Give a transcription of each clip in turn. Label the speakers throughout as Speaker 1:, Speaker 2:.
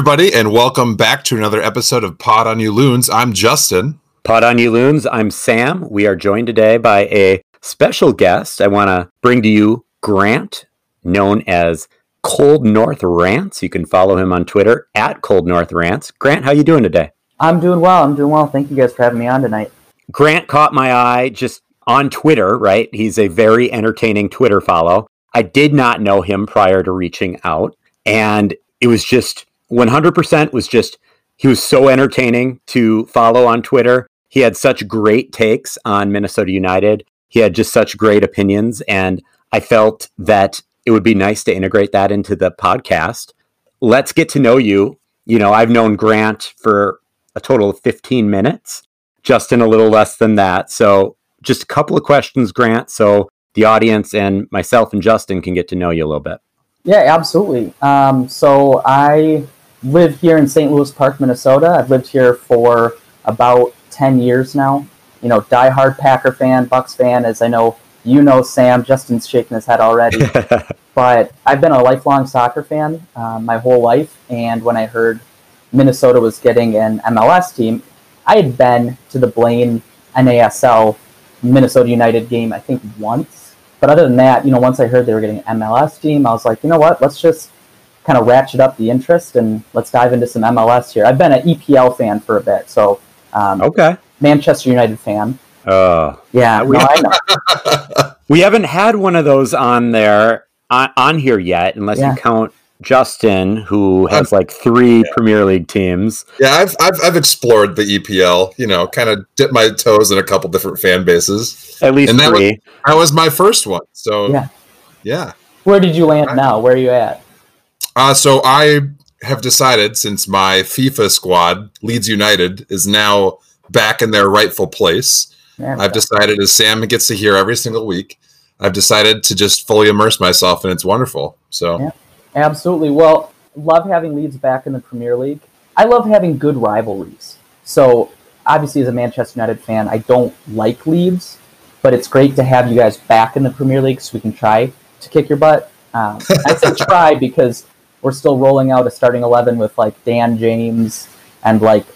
Speaker 1: everybody, and welcome back to another episode of Pod on You Loons. I'm Justyn.
Speaker 2: Pod on You Loons, I'm Sam. We are joined today by a special guest. I want to bring to you Grant, known as Cold North Rants. You can follow him on Twitter at Cold North Rants. Grant, how are you doing today?
Speaker 3: I'm doing well. I'm doing well. Thank you guys for having me on tonight.
Speaker 2: Grant caught my eye just on Twitter, right? He's a very entertaining Twitter follow. I did not know him prior to reaching out. And it was just 100% was just, he was so entertaining to follow on Twitter. He had such great takes on Minnesota United. He had just such great opinions. And I felt that it would be nice to integrate that into the podcast. Let's get to know you. You know, I've known Grant for a total of 15 minutes, Justyn a little less than that. So, just a couple of questions, Grant, so the audience and myself and Justyn can get to know you a little bit.
Speaker 3: Yeah, absolutely. Um, so, I live here in St. Louis Park, Minnesota. I've lived here for about 10 years now. You know, diehard Packer fan, Bucks fan, as I know you know, Sam. Justyn's shaking his head already. but I've been a lifelong soccer fan uh, my whole life. And when I heard Minnesota was getting an MLS team, I had been to the Blaine NASL Minnesota United game, I think, once. But other than that, you know, once I heard they were getting an MLS team, I was like, you know what? Let's just kind of ratchet up the interest and let's dive into some MLS here. I've been an EPL fan for a bit, so um,
Speaker 2: okay,
Speaker 3: Manchester United fan.
Speaker 2: Uh,
Speaker 3: yeah, we, no, I know.
Speaker 2: we haven't had one of those on there on, on here yet, unless yeah. you count Justyn, who has like three yeah. Premier League teams.
Speaker 1: Yeah, I've, I've I've explored the EPL. You know, kind of dipped my toes in a couple different fan bases.
Speaker 2: At least
Speaker 1: and
Speaker 2: that
Speaker 1: three. Was, that was my first one. So
Speaker 3: yeah,
Speaker 1: yeah.
Speaker 3: Where did you land now? Where are you at?
Speaker 1: Uh, so I have decided since my FIFA squad, Leeds United, is now back in their rightful place. Yeah, I've decided, as Sam gets to hear every single week, I've decided to just fully immerse myself, and it's wonderful. So,
Speaker 3: yeah, absolutely. Well, love having Leeds back in the Premier League. I love having good rivalries. So, obviously, as a Manchester United fan, I don't like Leeds, but it's great to have you guys back in the Premier League so we can try to kick your butt. Um, I say try because we're still rolling out a starting 11 with like Dan James and like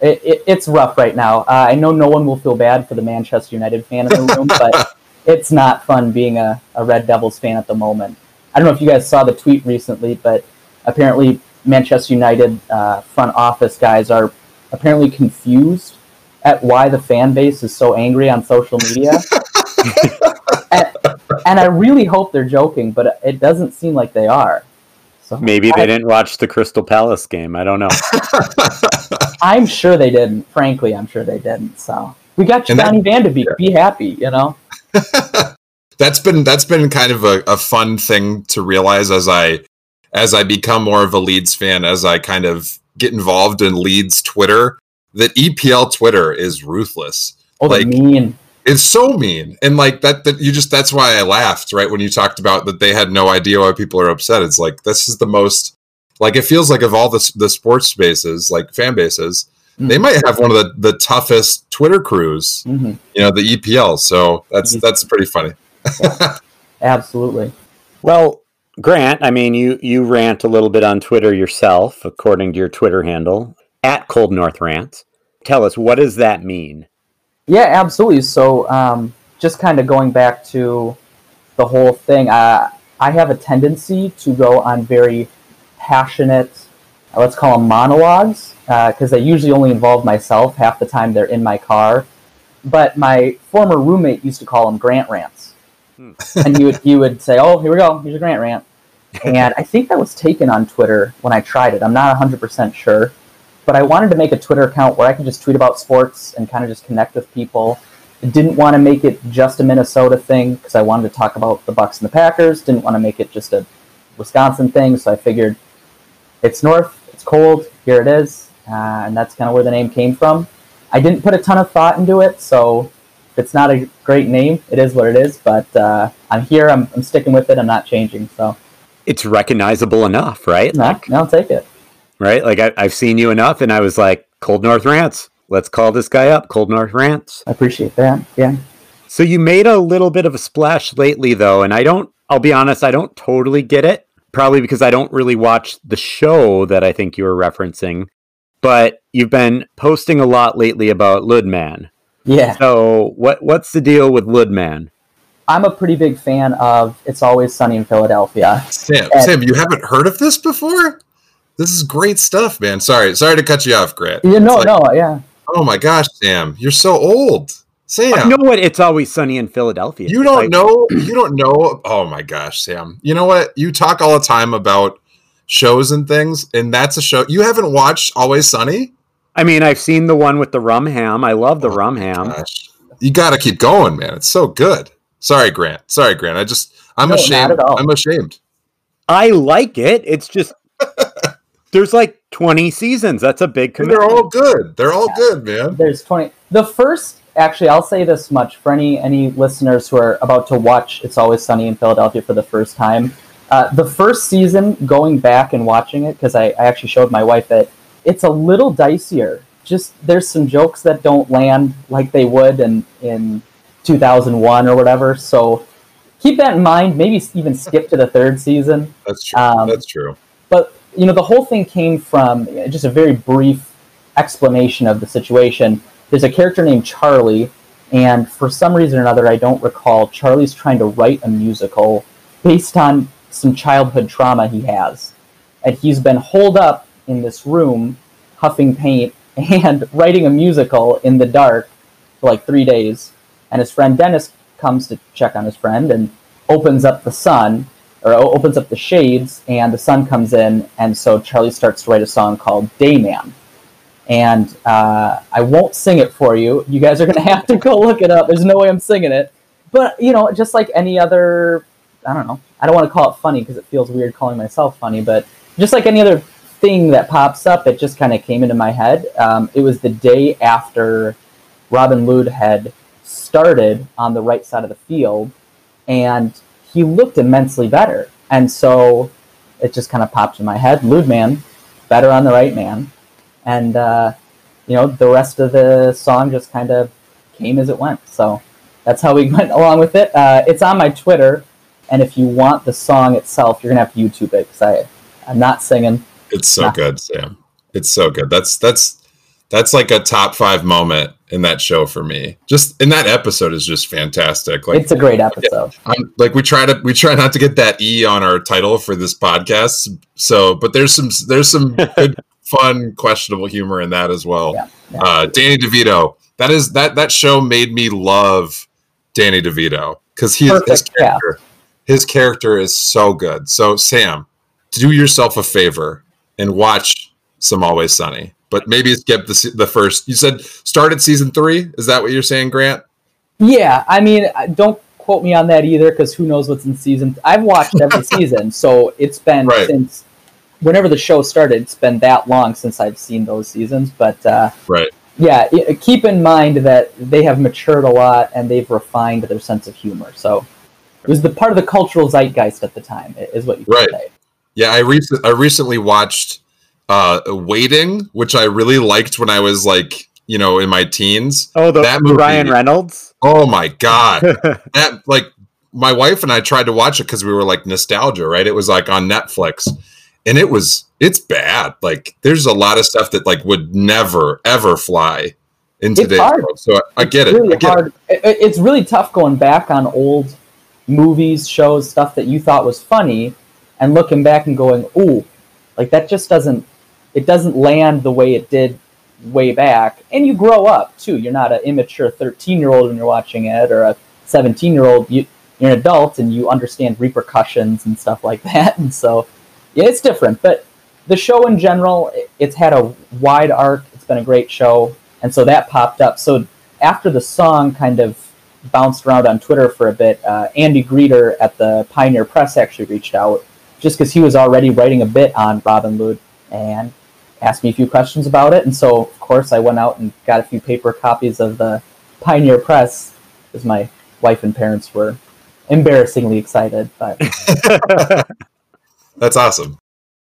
Speaker 3: it, it, it's rough right now. Uh, I know no one will feel bad for the Manchester United fan in the room, but it's not fun being a, a Red Devils fan at the moment. I don't know if you guys saw the tweet recently, but apparently Manchester United uh, front office guys are apparently confused at why the fan base is so angry on social media. and, and I really hope they're joking, but it doesn't seem like they are.
Speaker 2: So Maybe they I, didn't watch the Crystal Palace game. I don't know.
Speaker 3: I'm sure they didn't. Frankly, I'm sure they didn't. So we got Johnny Van de Beek. Yeah. Be happy, you know.
Speaker 1: that's been that's been kind of a, a fun thing to realize as I as I become more of a Leeds fan, as I kind of get involved in Leeds Twitter. That EPL Twitter is ruthless.
Speaker 3: Oh, like, mean
Speaker 1: it's so mean. And like that that you just that's why i laughed right when you talked about that they had no idea why people are upset. It's like this is the most like it feels like of all the, the sports spaces like fan bases mm-hmm. they might have one of the, the toughest twitter crews mm-hmm. you know the epl so that's that's pretty funny.
Speaker 3: Yeah. absolutely.
Speaker 2: Well grant i mean you you rant a little bit on twitter yourself according to your twitter handle at cold north rants tell us what does that mean
Speaker 3: yeah, absolutely. So, um, just kind of going back to the whole thing, uh, I have a tendency to go on very passionate, let's call them monologues, because uh, they usually only involve myself. Half the time they're in my car. But my former roommate used to call them Grant rants, hmm. and he would he would say, "Oh, here we go. Here's a Grant rant." and I think that was taken on Twitter when I tried it. I'm not 100% sure but I wanted to make a Twitter account where I could just tweet about sports and kind of just connect with people. I didn't want to make it just a Minnesota thing because I wanted to talk about the Bucks and the Packers. Didn't want to make it just a Wisconsin thing, so I figured it's north, it's cold, here it is, uh, and that's kind of where the name came from. I didn't put a ton of thought into it, so if it's not a great name, it is what it is. But uh, I'm here, I'm, I'm sticking with it, I'm not changing. So
Speaker 2: it's recognizable enough, right?
Speaker 3: No, like, I'll take it
Speaker 2: right? Like I, have seen you enough, and I was like, Cold North Rants. Let's call this guy up, Cold North Rants.
Speaker 3: I appreciate that. Yeah.
Speaker 2: So you made a little bit of a splash lately, though, and I don't. I'll be honest, I don't totally get it. probably because I don't really watch the show that I think you were referencing, but you've been posting a lot lately about Ludman.
Speaker 3: Yeah.
Speaker 2: So what what's the deal with Ludman?
Speaker 3: I'm a pretty big fan of It's Always Sunny in Philadelphia.
Speaker 1: Sam,
Speaker 3: And-
Speaker 1: Sam, you haven't heard of this before? This is great stuff, man. Sorry, sorry to cut you off, Grant.
Speaker 3: You know,
Speaker 1: like,
Speaker 3: no, yeah.
Speaker 1: Oh my gosh, Sam, you're so old. Sam,
Speaker 2: I know what it's always sunny in Philadelphia.
Speaker 1: you don't
Speaker 2: Like,
Speaker 1: know. You don't know. Oh my gosh, Sam. You know what? You talk all the time about shows and things, and that's a show you haven't watched. Always Sunny.
Speaker 2: I mean, I've seen the one with the rum ham. I love the oh rum ham.
Speaker 1: Gosh, you got to keep going, man. It's so good. Sorry, Grant. Sorry, Grant. I just I'm
Speaker 3: No, not
Speaker 1: ashamed.
Speaker 3: at all.
Speaker 1: I'm ashamed.
Speaker 2: I like it. It's just there's like 20 seasons. That's a big
Speaker 1: And they're all good. They're all good, man.
Speaker 3: There's 20. The first, actually, I'll say this much for any any listeners who are about to watch It's Always Sunny in Philadelphia for the first time. Uh, the first season, going back and watching it, because I, I actually showed my wife it, it's a little dicier. Just there's some jokes that don't land like they would in in 2001 or whatever. So keep that in mind. Maybe even skip to the third season.
Speaker 1: That's true.
Speaker 3: Um,
Speaker 1: That's true.
Speaker 3: You know the whole thing came from just a very brief explanation of the situation. There's a character named charlie and for some reason or another i don't recall charlie's trying to write a musical based on some childhood trauma he has. And he's been holed up in this room huffing paint and writing a musical in the dark for like three days. And his friend dennis comes to check on his friend and opens up the sun or opens up the shades and the sun comes in and so charlie starts to write a song called dayman and uh, i won't sing it for you. You guys are going to have to go look it up. There's no way i'm singing it. But you know just like any other i don't know. I don't want to call it funny because it feels weird calling myself funny but just like any other thing that pops up it just kind of came into my head. Um, it was the day after robin Lod had started on the right side of the field and he looked immensely better. And so it just kind of popped in my head. Lude man, better on the right man. And, uh, you know, the rest of the song just kind of came as it went. So that's how we went along with it. Uh, it's on my Twitter. And if you want the song itself, you're going to have to YouTube it because I, I'm not singing.
Speaker 1: It's so
Speaker 3: Yeah.
Speaker 1: good, Sam. It's so good. That's that's that's like a top five moment in that show for me. Just in that episode is just fantastic. Like
Speaker 3: it's a great episode.
Speaker 1: I'm like we try to we try not to get that e on our title for this podcast. So, but there's some there's some good, fun, questionable humor in that as well.
Speaker 3: Yeah, yeah.
Speaker 1: Uh, Danny DeVito. That is that that show made me love Danny DeVito because he his
Speaker 3: Perfect, yeah.
Speaker 1: character his character is so good. So Sam, do yourself a favor and watch some Always Sunny. But maybe skip the the first. You said started season three. Is that what you're saying, Grant?
Speaker 3: Yeah, I mean, don't quote me on that either because who knows what's in season. I've watched every season, so it's been
Speaker 1: Right.
Speaker 3: since whenever the show started. It's been that long since I've seen those seasons. But uh,
Speaker 1: Right.
Speaker 3: yeah, keep in mind that they have matured a lot and they've refined their sense of humor. So it was the part of the cultural zeitgeist at the time, is what you
Speaker 1: Right.
Speaker 3: say.
Speaker 1: Yeah, I recent I recently watched uh Waiting, which I really liked when I was like, you know, in my teens.
Speaker 2: Oh, the
Speaker 1: That movie-
Speaker 2: Ryan Reynolds.
Speaker 1: Oh my god. that like my wife and I tried to watch it cuz we were like nostalgia, right? It was like on Netflix. And it was it's bad. Like there's a lot of stuff that like would never ever fly in
Speaker 3: It's
Speaker 1: today's
Speaker 3: hard.
Speaker 1: world. So I
Speaker 3: It's
Speaker 1: get it.
Speaker 3: Really
Speaker 1: I get
Speaker 3: hard. It- it- It's really tough going back on old movies, shows, stuff that you thought was funny, and looking back and going, "Ooh, like that just doesn't." It doesn't land the way it did way back, and you grow up too. You're not an immature 13 year old when you're watching it, or a 17 year old. You, you're an adult and you understand repercussions and stuff like that, and so yeah, it's different. But the show in general, it- it's had a wide arc. It's been a great show, and so that popped up. So after the song kind of bounced around on Twitter for a bit, uh, Andy Greder at the Pioneer Press actually reached out just because he was already writing a bit on Robin Lod and asked me a few questions about it. And so, of course, I went out and got a few paper copies of the Pioneer Press because my wife and parents were embarrassingly excited. But
Speaker 1: That's awesome.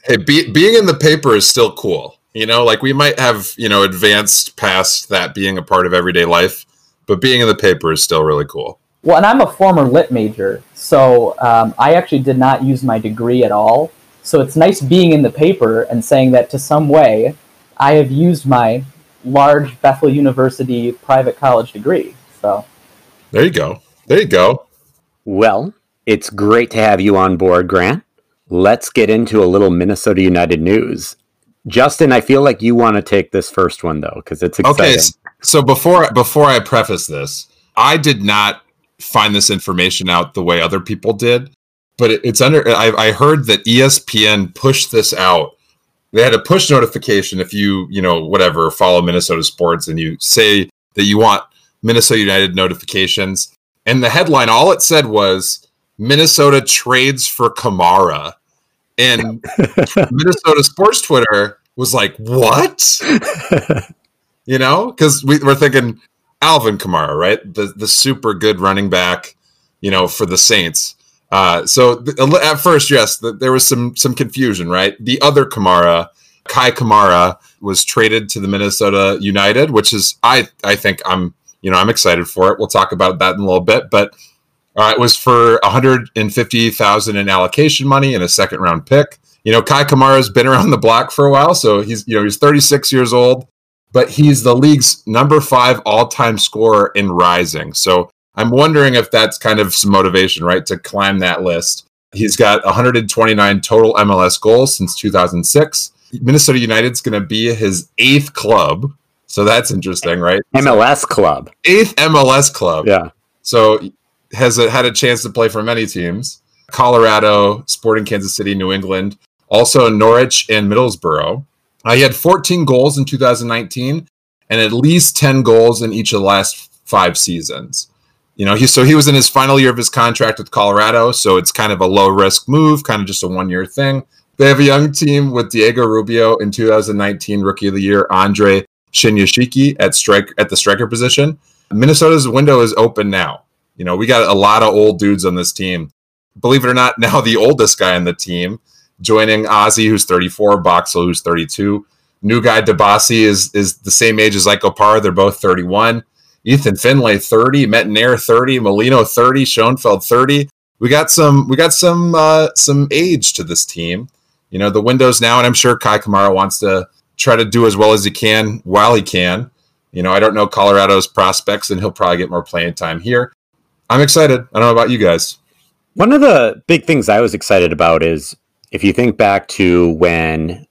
Speaker 1: Hey, be, being in the paper is still cool. You know, like we might have, you know, advanced past that being a part of everyday life, but being in the paper is still really cool.
Speaker 3: Well, and I'm a former lit major, so um, I actually did not use my degree at all. So it's nice being in the paper and saying that to some way I have used my large Bethel University private college degree. So
Speaker 1: there you go. There you go.
Speaker 2: Well, it's great to have you on board, Grant. Let's get into a little Minnesota United news. Justyn, I feel like you want to take this first one though, because it's exciting. Okay,
Speaker 1: so before before I preface this, I did not find this information out the way other people did, but it, it's under. I, I heard that ESPN pushed this out. They had a push notification if you you know whatever follow Minnesota sports and you say that you want Minnesota United notifications, and the headline all it said was Minnesota trades for Kamara. And Minnesota sports Twitter was like, what? you know, because we, we're thinking Alvin Kamara, right? The the super good running back, you know, for the Saints. Uh, so th- at first, yes, th- there was some some confusion, right? The other Kamara, Kei Kamara, was traded to the Minnesota United, which is I I think I'm you know I'm excited for it. We'll talk about that in a little bit, but uh, it was for 150,000 in allocation money and a second round pick. You know, Kei Kamara's been around the block for a while, so he's you know he's 36 years old, but he's the league's number five all time scorer in rising. So I'm wondering if that's kind of some motivation, right, to climb that list. He's got 129 total MLS goals since 2006. Minnesota United's going to be his eighth club. So that's interesting, right?
Speaker 2: MLS club.
Speaker 1: Eighth MLS club.
Speaker 2: Yeah.
Speaker 1: So has a, had a chance to play for many teams Colorado, Sporting Kansas City, New England, also Norwich and Middlesbrough. Uh, he had 14 goals in 2019 and at least 10 goals in each of the last five seasons. You know, he so he was in his final year of his contract with Colorado, so it's kind of a low risk move, kind of just a one year thing. They have a young team with Diego Rubio in 2019 Rookie of the Year, Andre Shinyashiki at strike at the striker position. Minnesota's window is open now. You know, we got a lot of old dudes on this team. Believe it or not, now the oldest guy on the team joining Ozzie, who's 34, Boxall, who's 32. New guy Dibassy is is the same age as Ike Opara. They're both 31. Ethan Finlay 30, Metanire 30, Molino 30, Schoenfeld 30. We got some we got some uh, some age to this team. You know, the windows now, and I'm sure Kei Kamara wants to try to do as well as he can while he can. You know, I don't know Colorado's prospects, and he'll probably get more playing time here. I'm excited. I don't know about you guys.
Speaker 2: One of the big things I was excited about is if you think back to when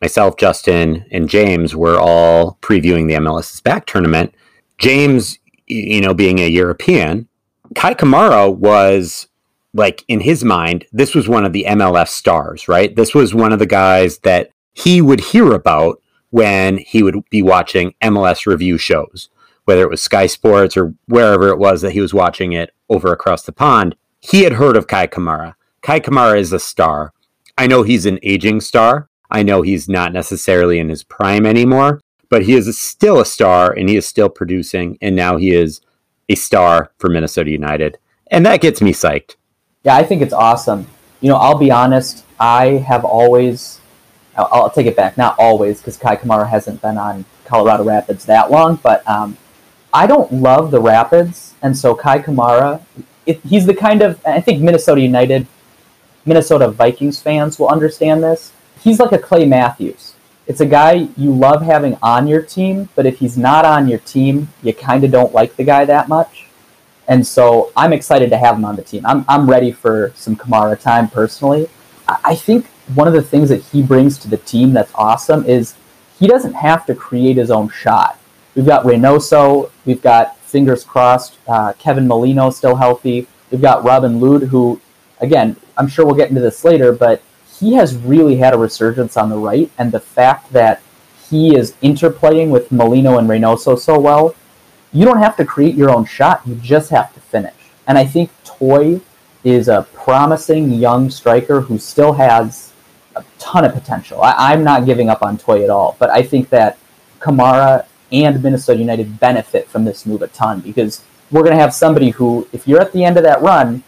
Speaker 2: myself, Justyn, and James were all previewing the MLS is Back tournament, James, you know, being a European, Kei Kamara was like in his mind, this was one of the MLS stars, right? This was one of the guys that he would hear about when he would be watching MLS review shows whether it was Sky Sports or wherever it was that he was watching it over across the pond, he had heard of Kei Kamara. Kei Kamara is a star. I know he's an aging star. I know he's not necessarily in his prime anymore, but he is still a star and he is still producing. And now he is a star for Minnesota United. And that gets me psyched.
Speaker 3: Yeah, I think it's awesome. You know, I'll be honest, I have always, I'll, I'll take it back, not always, because Kei Kamara hasn't been on Colorado Rapids that long, but um, I don't love the Rapids, and so Kei Kamara, it, he's the kind of I think Minnesota United, Minnesota Vikings fans will understand this. He's like a Clay Matthews. It's a guy you love having on your team, but if he's not on your team, you kind of don't like the guy that much. And so I'm excited to have him on the team. I'm, I'm ready for some Kamara time personally. I think one of the things that he brings to the team that's awesome is he doesn't have to create his own shot. We've got Reynoso. We've got, fingers crossed, uh, Kevin Molino still healthy. We've got Robin Lod, who, again, I'm sure we'll get into this later, but he has really had a resurgence on the right. And the fact that he is interplaying with Molino and Reynoso so well, you don't have to create your own shot. You just have to finish. And I think Toye is a promising young striker who still has a ton of potential. I, am not giving up on Toye at all, but I think that Kamara and Minnesota United benefit from this move a ton because we're going to have somebody who, if you're at the end of that run,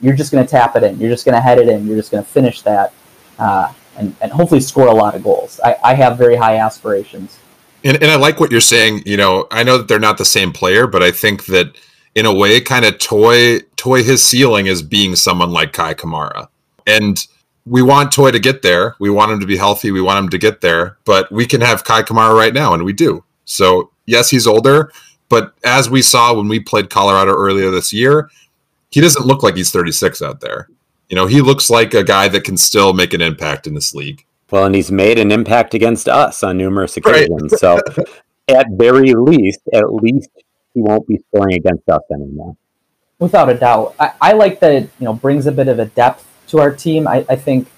Speaker 3: you're just going to tap it in. You're just going to head it in. You're just going to finish that uh, and, and hopefully score a lot of goals. I, I have very high aspirations.
Speaker 1: And, and I like what you're saying. You know, I know that they're not the same player, but I think that in a way kind of toy toy his ceiling as being someone like Kei Kamara. And we want Toye to get there. We want him to be healthy. We want him to get there. But we can have Kei Kamara right now, and we do. So yes, he's older, but as we saw when we played Colorado earlier this year, he doesn't look like he's 36 out there. You know, he looks like a guy that can still make an impact in this league.
Speaker 2: Well, and he's made an impact against us on numerous occasions. Right. so, at very least, at least he won't be scoring against us anymore.
Speaker 3: Without a doubt, I, I like that it you know brings a bit of a depth to our team. I, I think,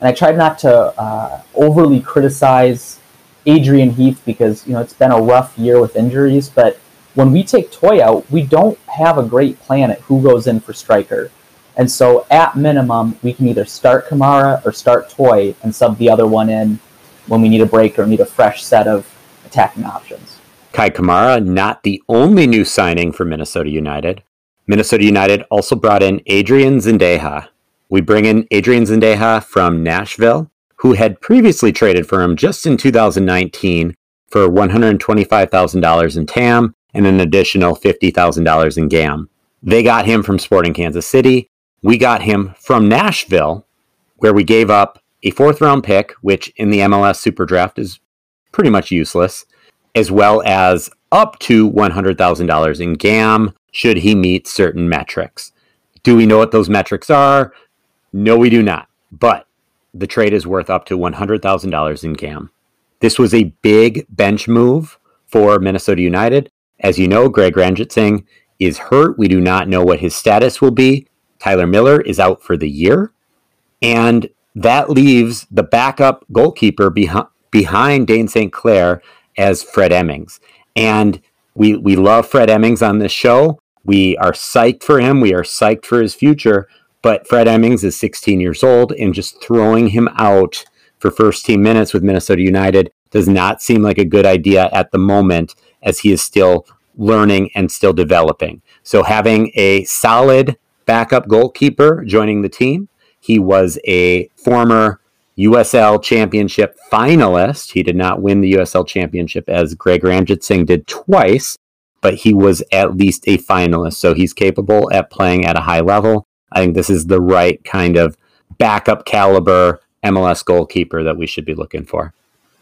Speaker 3: and I tried not to uh, overly criticize Adrian Heath because you know it's been a rough year with injuries. But when we take Toye out, we don't have a great plan at who goes in for striker. And so, at minimum, we can either start Kamara or start Toye and sub the other one in when we need a break or need a fresh set of attacking options.
Speaker 2: Kei Kamara, not the only new signing for Minnesota United. Minnesota United also brought in Adrian Zendeja. We bring in Adrian Zendeja from Nashville, who had previously traded for him just in 2019 for $125,000 in TAM and an additional $50,000 in GAM. They got him from Sporting Kansas City, we got him from Nashville, where we gave up a fourth round pick, which in the MLS Super Draft is pretty much useless, as well as up to $100,000 in GAM should he meet certain metrics. Do we know what those metrics are? No, we do not. But the trade is worth up to $100,000 in GAM. This was a big bench move for Minnesota United. As you know, Greg Ranjitsingh is hurt. We do not know what his status will be. Tyler Miller is out for the year. And that leaves the backup goalkeeper behind, behind Dayne St. Clair as Fred Emmings. And we, we love Fred Emmings on this show. We are psyched for him. We are psyched for his future. But Fred Emmings is 16 years old, and just throwing him out for first team minutes with Minnesota United does not seem like a good idea at the moment as he is still learning and still developing. So having a solid backup goalkeeper joining the team. He was a former USL Championship finalist. He did not win the USL Championship as Greg Ranjitsingh did twice, but he was at least a finalist. So he's capable at playing at a high level. I think this is the right kind of backup caliber MLS goalkeeper that we should be looking for.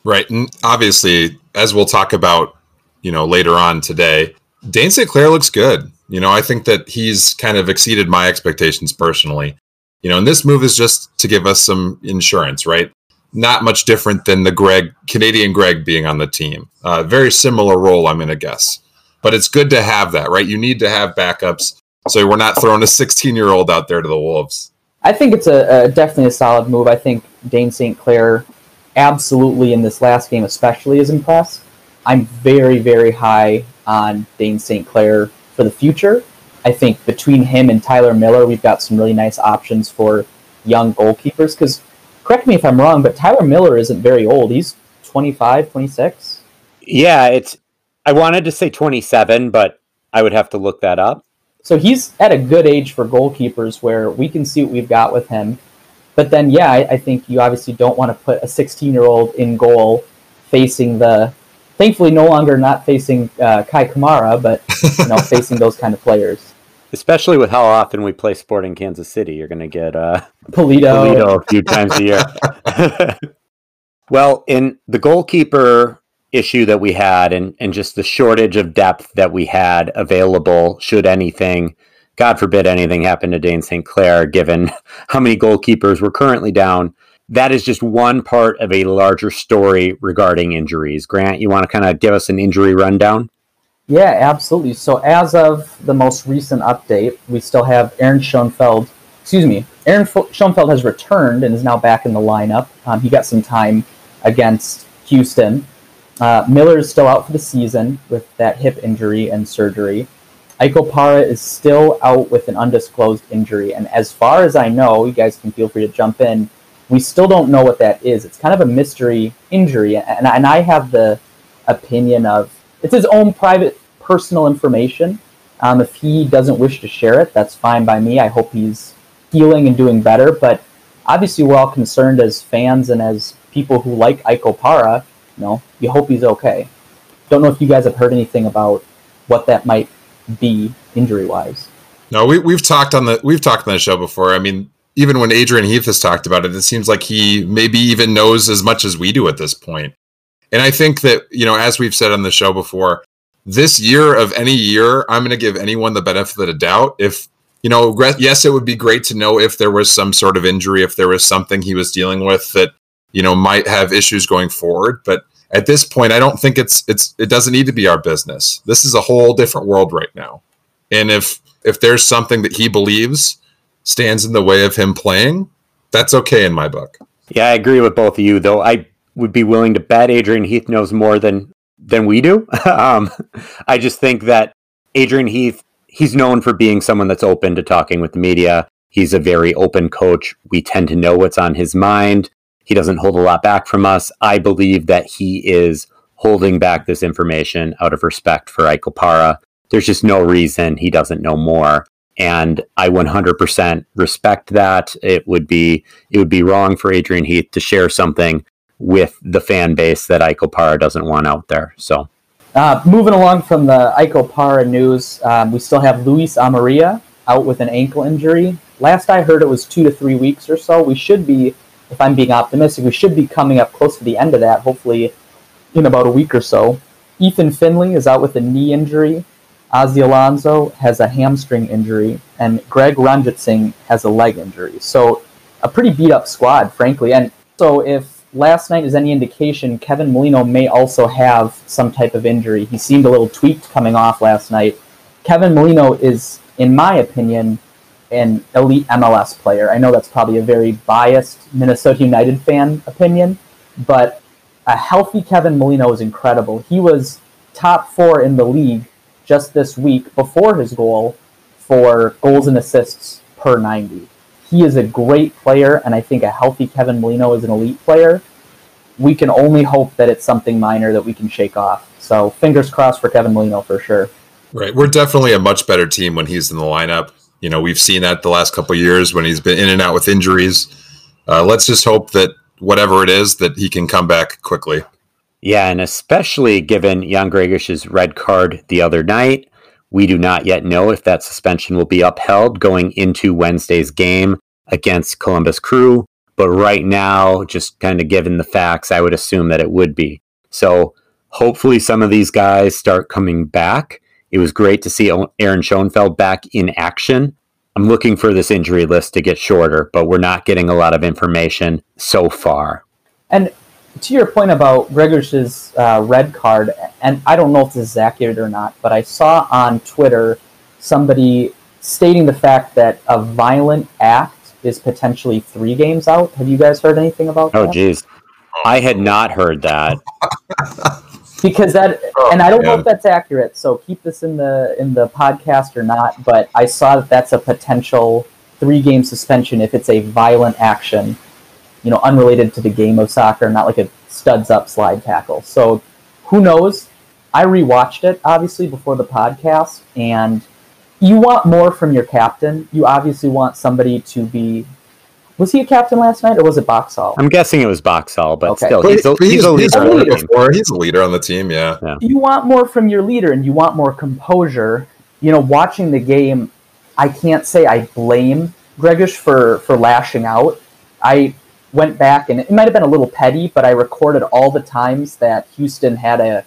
Speaker 1: Right. And obviously, as we'll talk about, you know, later on today, Dayne St. Clair looks good. You know, I think that he's kind of exceeded my expectations personally. You know, and this move is just to give us some insurance, right? Not much different than the Greg Canadian Greg being on the team. Uh, very similar role, I'm going to guess. But it's good to have that, right? You need to have backups, so we're not throwing a 16 year old out there to the wolves.
Speaker 3: I think it's a, a definitely a solid move. I think Dayne St. Clair absolutely in this last game especially is impressed. I'm very very high on Dayne St. Clair for the future. I think between him and Tyler Miller, we've got some really nice options for young goalkeepers. Because, correct me if I'm wrong, but Tyler Miller isn't very old. He's 25, 26.
Speaker 2: Yeah, it's. I wanted to say 27, but I would have to look that up.
Speaker 3: So he's at a good age for goalkeepers where we can see what we've got with him. But then, yeah, I, I think you obviously don't want to put a 16 year old in goal facing the thankfully no longer not facing uh, Kei Kamara, but you know facing those kind of players.
Speaker 2: Especially with how often we play Sporting Kansas City, you're going to get uh,
Speaker 3: Pulido.
Speaker 2: Pulido a few times a year. well, in the goalkeeper issue that we had, and and just the shortage of depth that we had available, should anything. God forbid anything happen to Dayne St. Clair, given how many goalkeepers we're currently down that is just one part of a larger story regarding injuries. Grant, you want to kind of give us an injury rundown?
Speaker 3: Yeah, absolutely. So, as of the most recent update, we still have Aaron Schoenfeld. Excuse me, Aaron Schoenfeld has returned and is now back in the lineup. Um, he got some time against Houston. Uh, Miller is still out for the season with that hip injury and surgery. Ike Opara is still out with an undisclosed injury. And as far as I know, you guys can feel free to jump in we still don't know what that is. It's kind of a mystery injury, and, and I have the opinion of it's his own private personal information. Um, if he doesn't wish to share it, that's fine by me. I hope he's healing and doing better. But obviously, we're all concerned as fans and as people who like Ike Opara. You know, you hope he's okay. Don't know if you guys have heard anything about what that might be injury wise.
Speaker 1: No, we we've talked on the we've talked on the show before. I mean, even when Adrian Heath has talked about it, it seems like he maybe even knows as much as we do at this point. And I think that, you know, as we've said on the show before, this year of any year, I'm going to give anyone the benefit of the doubt. If, you know, yes, it would be great to know if there was some sort of injury, if there was something he was dealing with that, you know, might have issues going forward. But at this point, I don't think it's, it's, it doesn't need to be our business. This is a whole different world right now. And if, if there's something that he believes stands in the way of him playing, that's okay in my book.
Speaker 2: Yeah, I agree with both of you, though. I would be willing to bet Adrian Heath knows more than than we do. um, I just think that Adrian Heath, he's known for being someone that's open to talking with the media. He's a very open coach. We tend to know what's on his mind. He doesn't hold a lot back from us. I believe that he is holding back this information out of respect for Ike Opara. There's just no reason he doesn't know more. And I 100% respect that. It would be it would be wrong for Adrian Heath to share something with the fan base that Ike Opara doesn't want out there. So,
Speaker 3: uh, moving along from the Ike Opara news, um, we still have Luis Amarilla out with an ankle injury. Last I heard, it was two to three weeks or so. We should be, if I'm being optimistic, we should be coming up close to the end of that. Hopefully, in about a week or so. Ethan Finlay is out with a knee injury. Ozzie Alonso has a hamstring injury, and Greg Ranjitsingh has a leg injury. So, a pretty beat up squad, frankly. And so, if last night is any indication, Kevin Molino may also have some type of injury. He seemed a little tweaked coming off last night. Kevin Molino is, in my opinion, an elite MLS player. I know that's probably a very biased Minnesota United fan opinion, but a healthy Kevin Molino is incredible. He was top four in the league just this week before his goal for goals and assists per 90 he is a great player, and I think a healthy Kevin Molino is an elite player. We can only hope that it's something minor that we can shake off. So fingers crossed for Kevin Molino for sure.
Speaker 1: Right, we're definitely a much better team when he's in the lineup. You know, we've seen that the last couple years when he's been in and out with injuries. Uh, let's just hope that whatever it is, that he can come back quickly.
Speaker 2: Yeah, and especially given Jan Greguš's red card the other night, we do not yet know if that suspension will be upheld going into Wednesday's game against Columbus Crew. But right now, just kind of given the facts, I would assume that it would be. So hopefully, some of these guys start coming back. It was great to see Aaron Schoenfeld back in action. I'm looking for this injury list to get shorter, but we're not getting a lot of information so far.
Speaker 3: And to your point about Greguš's uh, red card, and I don't know if this is accurate or not, but I saw on Twitter somebody stating the fact that a violent act is potentially three games out. Have you guys heard anything about
Speaker 2: oh,
Speaker 3: that?
Speaker 2: Oh, geez. I had not heard that.
Speaker 3: because that, oh, and I don't man. know if that's accurate. So keep this in the in the podcast or not. But I saw that that's a potential three game suspension if it's a violent action you know, unrelated to the game of soccer, not like a studs up slide tackle. So who knows? I rewatched it obviously before the podcast, and you want more from your captain. You obviously want somebody to be. Was he a captain last night, or was it Boxall?
Speaker 2: I'm guessing it was Boxall, but okay. still, he's, a,
Speaker 1: he's,
Speaker 2: he's,
Speaker 1: a leader. He's a, he's a leader on the team. Yeah.
Speaker 3: yeah. You want more from your leader, and you want more composure. You know, watching the game, I can't say I blame Greguš for for lashing out. I went back and it might have been a little petty, but I recorded all the times that Houston had a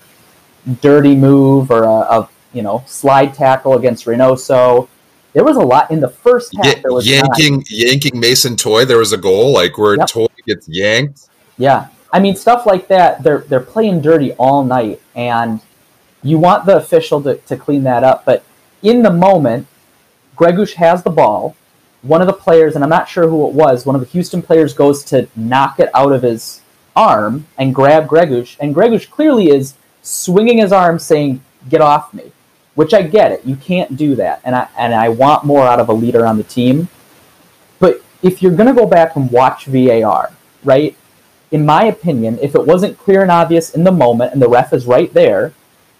Speaker 3: dirty move or a, a you know slide tackle against Reynoso. There was a lot in the first half.
Speaker 1: there was yanking not. yanking Mason Toye. There was a goal like where yep. Toye gets yanked.
Speaker 3: Yeah, I mean stuff like that. They're they're playing dirty all night, and you want the official to, to clean that up. But in the moment, Greguš has the ball one of the players, and I'm not sure who it was, one of the Houston players goes to knock it out of his arm and grab Greguš, and Greguš clearly is swinging his arm saying, "Get off me," which I get it. You can't do that, and I and I want more out of a leader on the team. But if you're going to go back and watch VAR, right? In my opinion, if it wasn't clear and obvious in the moment, and the ref is right there,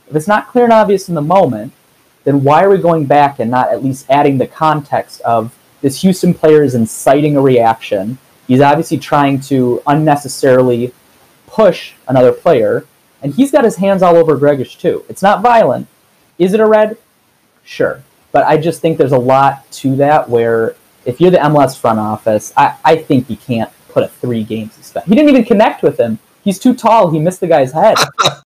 Speaker 3: if it's not clear and obvious in the moment, then why are we going back and not at least adding the context of this Houston player is inciting a reaction. He's obviously trying to unnecessarily push another player, and he's got his hands all over Greguš too. It's not violent. Is it a red? Sure. But I just think there's a lot to that where if you're the MLS front office, I, I think you can't put a three game suspension. He didn't even connect with him. He's too tall. He missed the guy's head.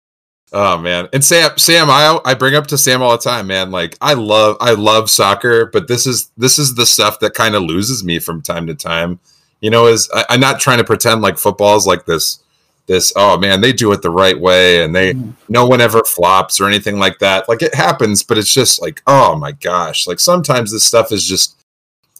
Speaker 1: Oh man. And Sam Sam I I bring up to Sam all the time, man. Like I love I love soccer, but this is this is the stuff that kind of loses me from time to time. You know, is I, am not trying to pretend like football is like this this oh man, they do it the right way and they mm. no one ever flops or anything like that. Like it happens, but it's just like, oh my gosh. Like sometimes this stuff is just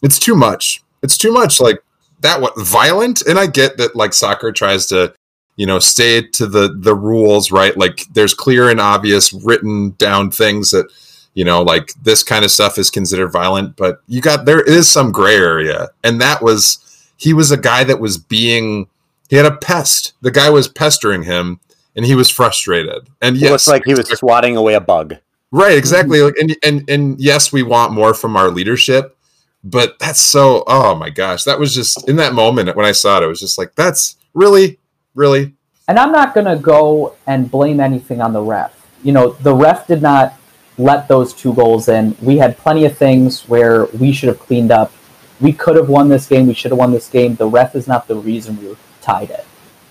Speaker 1: it's too much. It's too much like that what violent and I get that like soccer tries to you know stay to the the rules right? Like there's clear and obvious written down things that you know like this kind of stuff is considered violent but you got there is some gray area. And that was he was a guy that was being he had a pest. The guy was pestering him and he was frustrated. And yes
Speaker 2: it looks like he was swatting away a bug.
Speaker 1: Right exactly. Mm-hmm. Like and and and yes we want more from our leadership but that's so oh my gosh. That was just in that moment when i saw it it was just like that's really really.
Speaker 3: And I'm not going to go and blame anything on the ref. You know, the ref did not let those two goals in. We had plenty of things where we should have cleaned up. We could have won this game. We should have won this game. The ref is not the reason we tied it.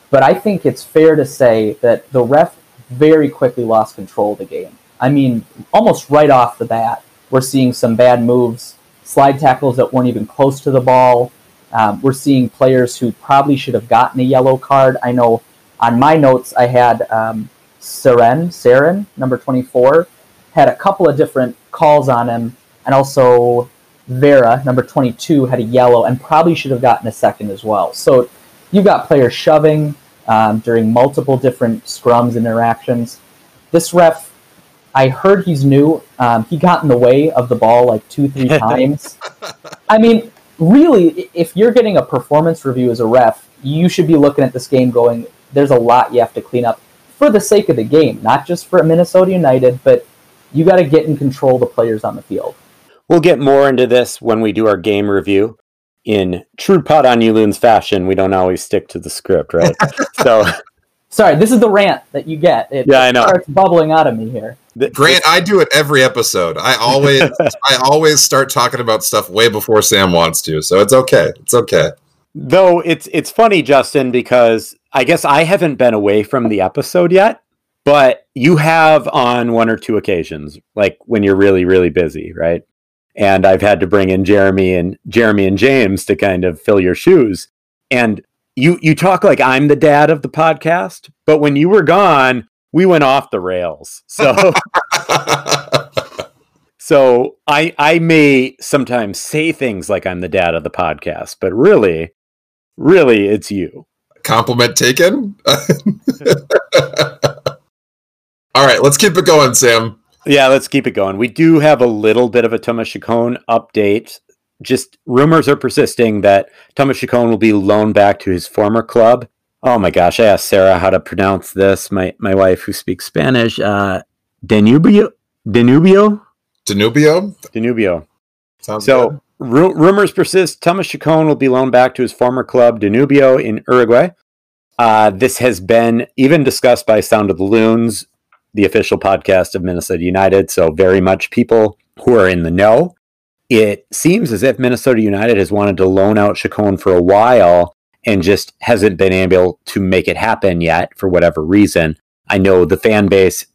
Speaker 3: But I think it's fair to say that the ref very quickly lost control of the game. I mean, almost right off the bat, we're seeing some bad moves, slide tackles that weren't even close to the ball, um, we're seeing players who probably should have gotten a yellow card. I know on my notes I had um, Cerén, Cerén, number 24, had a couple of different calls on him, and also Vera, number 22, had a yellow and probably should have gotten a second as well. So you've got players shoving um, during multiple different scrums and interactions. This ref, I heard he's new. Um, he got in the way of the ball like two, three times. I mean, really, if you're getting a performance review as a ref, you should be looking at this game going, there's a lot you have to clean up for the sake of the game, not just for Minnesota United, but you got to get in control of the players on the field.
Speaker 2: We'll get more into this when we do our game review. In true Pod on You Loons fashion, we don't always stick to the script, right? so
Speaker 3: Sorry, this is the rant that you get. It,
Speaker 2: yeah, I know.
Speaker 3: It's bubbling out of me here.
Speaker 1: Grant, I do it every episode. I always, I always start talking about stuff way before Sam wants to, so it's okay. It's okay.
Speaker 2: Though it's it's funny, Justyn, because I guess I haven't been away from the episode yet, but you have on one or two occasions, like when you're really really busy, right? And I've had to bring in Jeremy and Jeremy and James to kind of fill your shoes. And you you talk like I'm the dad of the podcast, but when you were gone, we went off the rails. So So I I may sometimes say things like I'm the dad of the podcast, but really really it's you.
Speaker 1: Compliment taken. All right, let's keep it going, Sam.
Speaker 2: Yeah, let's keep it going. We do have a little bit of a Thomas Chacon update just rumors are persisting that Thomas Chacon will be loaned back to his former club. Oh my gosh, I asked Sarah how to pronounce this. My my wife who speaks Spanish. Uh, Danubio, Danubio,
Speaker 1: Danubio,
Speaker 2: Danubio. Sounds so. Ru- rumors persist. Thomas Chacon will be loaned back to his former club, Danubio, in Uruguay. Uh, this has been even discussed by Sound of the Loons, the official podcast of Minnesota United. So, very much people who are in the know it seems as if Minnesota United has wanted to loan out Chacon for a while and just hasn't been able to make it happen yet for whatever reason. I know the fan base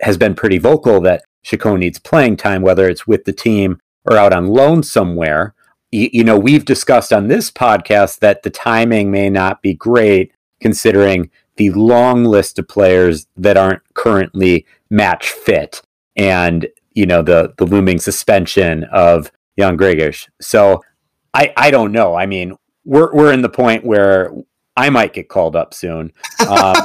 Speaker 2: has been pretty vocal that Chacon needs playing time, whether it's with the team or out on loan somewhere. You, you know, we've discussed on this podcast that the timing may not be great considering the long list of players that aren't currently match fit and you know the the looming suspension of Jan Greguš. So I I don't know. I mean, we're we're in the point where I might get called up soon. Um,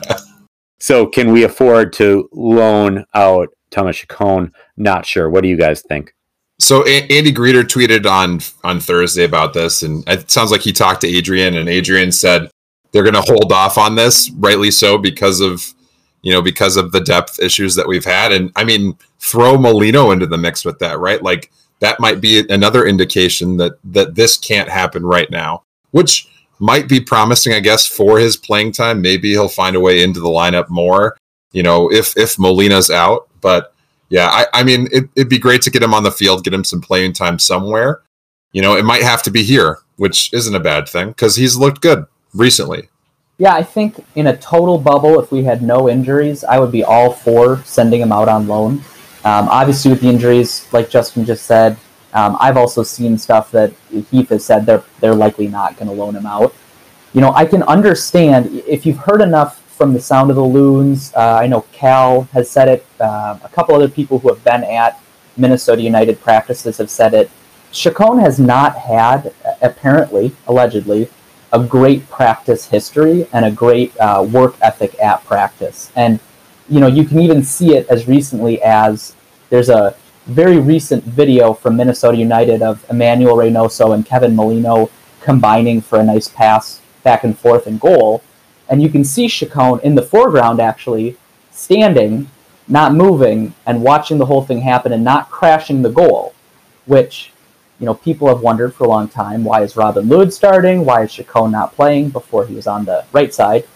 Speaker 2: so can we afford to loan out Thomas Chacon? Not sure. What do you guys think?
Speaker 1: So Andy Greder tweeted on on Thursday about this, and it sounds like he talked to Adrian, and Adrian said they're going to hold off on this, rightly so, because of you know because of the depth issues that we've had. And I mean, throw Molino into the mix with that, right? Like that might be another indication that that this can't happen right now, which might be promising, I guess, for his playing time. Maybe he'll find a way into the lineup more, you know, if if Molino's out. But yeah, I, I mean, it, it'd be great to get him on the field, get him some playing time somewhere. You know, it might have to be here, which isn't a bad thing because he's looked good recently.
Speaker 3: Yeah, I think in a total bubble, if we had no injuries, I would be all for sending him out on loan. Um, obviously, with the injuries, like Justyn just said, um, I've also seen stuff that Heath has said they're they're likely not going to loan him out. You know, I can understand if you've heard enough from the sound of the loons. Uh, I know Cal has said it. Uh, a couple other people who have been at Minnesota United practices have said it. Chacon has not had, apparently, allegedly, a great practice history and a great uh, work ethic at practice. And, you know, you can even see it as recently as there's a very recent video from Minnesota United of Emmanuel Reynoso and Kevin Molino combining for a nice pass back and forth in goal. And you can see Chacon in the foreground actually standing, not moving, and watching the whole thing happen and not crashing the goal, which you know, people have wondered for a long time why is Robin Lod starting? Why is Chacon not playing before he was on the right side?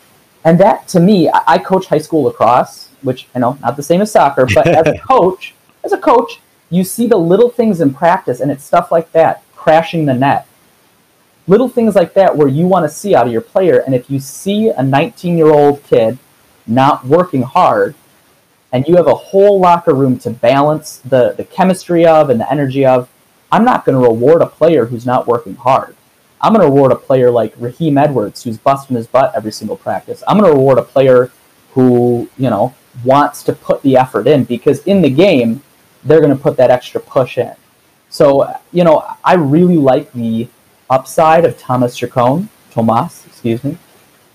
Speaker 3: And that, to me, I, I coach high school lacrosse, which I know not the same as soccer, but as a coach, as a coach, you see the little things in practice, and it's stuff like that, crashing the net, little things like that, where you want to see out of your player. And if you see a 19-year-old kid not working hard, and you have a whole locker room to balance the, the chemistry of and the energy of, I'm not going to reward a player who's not working hard. I'm going to reward a player like Raheem Edwards, who's busting his butt every single practice. I'm going to reward a player who, you know, wants to put the effort in because in the game, they're going to put that extra push in. So, you know, I really like the upside of Thomas Chacon, Tomas, excuse me.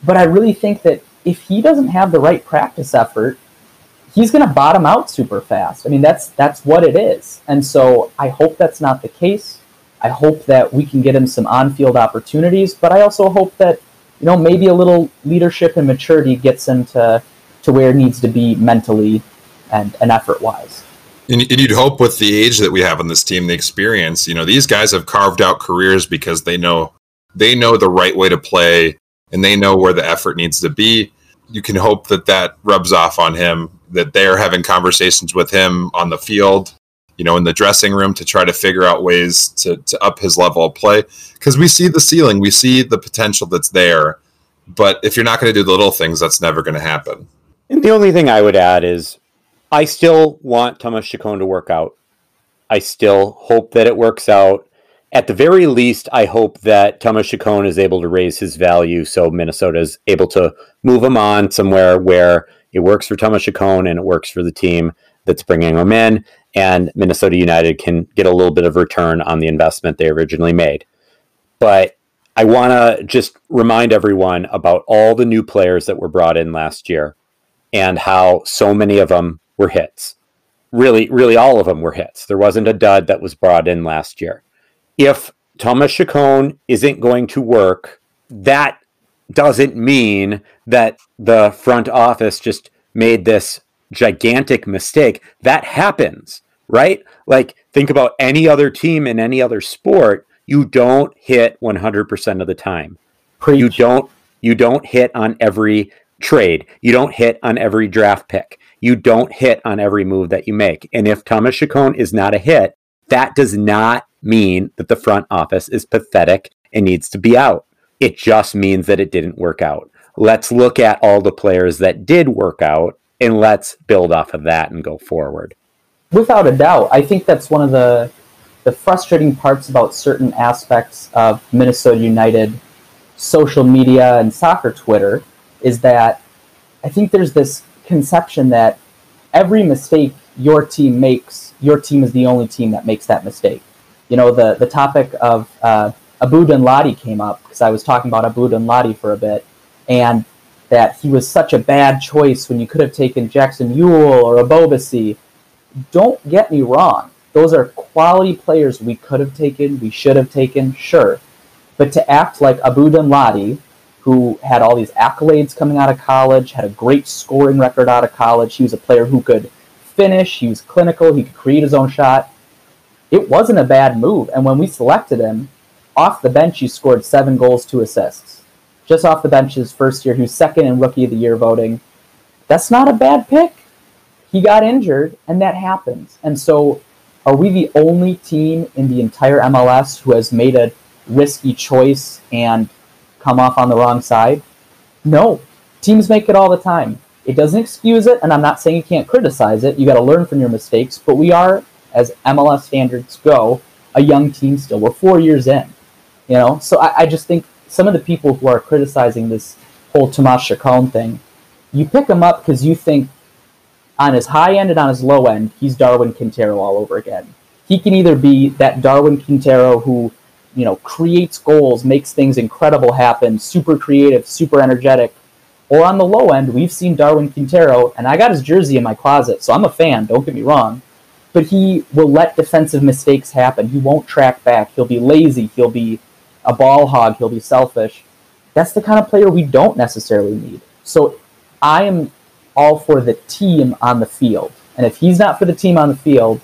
Speaker 3: But I really think that if he doesn't have the right practice effort, he's going to bottom out super fast. I mean, that's that's what it is. And so I hope that's not the case. I hope that we can get him some on-field opportunities, but I also hope that you know maybe a little leadership and maturity gets him to to where it needs to be mentally and, and effort-wise.
Speaker 1: And you'd hope with the age that we have on this team, the experience, you know, these guys have carved out careers because they know they know the right way to play and they know where the effort needs to be. You can hope that that rubs off on him that they're having conversations with him on the field, you know, in the dressing room to try to figure out ways to, to up his level of play. Because we see the ceiling, we see the potential that's there. But if you're not going to do the little things, that's never going to happen.
Speaker 2: And the only thing I would add is I still want Thomas Chacon to work out. I still hope that it works out. At the very least, I hope that Thomas Chacon is able to raise his value so Minnesota is able to move him on somewhere where it works for Thomas Chacon and it works for the team that's bringing him in. And Minnesota United can get a little bit of return on the investment they originally made. But I want to just remind everyone about all the new players that were brought in last year and how so many of them were hits. Really, really, all of them were hits. There wasn't a dud that was brought in last year. If Thomas Chacon isn't going to work, that doesn't mean that the front office just made this gigantic mistake. That happens, right? Like, think about any other team in any other sport. You don't hit 100% of the time. Preach. You don't you don't hit on every trade. You don't hit on every draft pick. You don't hit on every move that you make. And if Thomas Chacon is not a hit, that does not mean that the front office is pathetic and needs to be out. It just means that it didn't work out. Let's look at all the players that did work out and let's build off of that and go forward.
Speaker 3: Without a doubt, I think that's one of the the frustrating parts about certain aspects of Minnesota United social media and soccer Twitter is that I think there's this conception that every mistake your team makes, your team is the only team that makes that mistake. You know, the, the topic of uh, Abu Danladi came up because I was talking about Abu Danladi for a bit, and that he was such a bad choice when you could have taken Jackson Yueill or Ebobisse. Don't get me wrong; those are quality players we could have taken, we should have taken, sure. But to act like Abu Danladi, who had all these accolades coming out of college, had a great scoring record out of college, he was a player who could finish, he was clinical, he could create his own shot. It wasn't a bad move, and when we selected him, off the bench, he scored seven goals, two assists. Just off the bench his first year, he was second in Rookie of the Year voting. That's not a bad pick. he got injured, and that happens. And so, are we the only team in the entire MLS who has made a risky choice and come off on the wrong side? No. Teams make it all the time. It doesn't excuse it, and I'm not saying you can't criticize it. You got to learn from your mistakes, but we are, as MLS standards go, a young team still. We're four years in, you know. So I, I just think some of the people who are criticizing this whole Tomas Chacon thing, you pick him up because you think on his high end and on his low end, he's Darwin Quintero all over again. He can either be that Darwin Quintero who, you know, creates goals, makes things incredible happen, super creative, super energetic, or on the low end, we've seen Darwin Quintero, and I got his jersey in my closet, so I'm a fan, don't get me wrong. But he will let defensive mistakes happen. He won't track back. He'll be lazy. He'll be a ball hog. He'll be selfish. That's the kind of player we don't necessarily need. So I am all for the team on the field. And if he's not for the team on the field,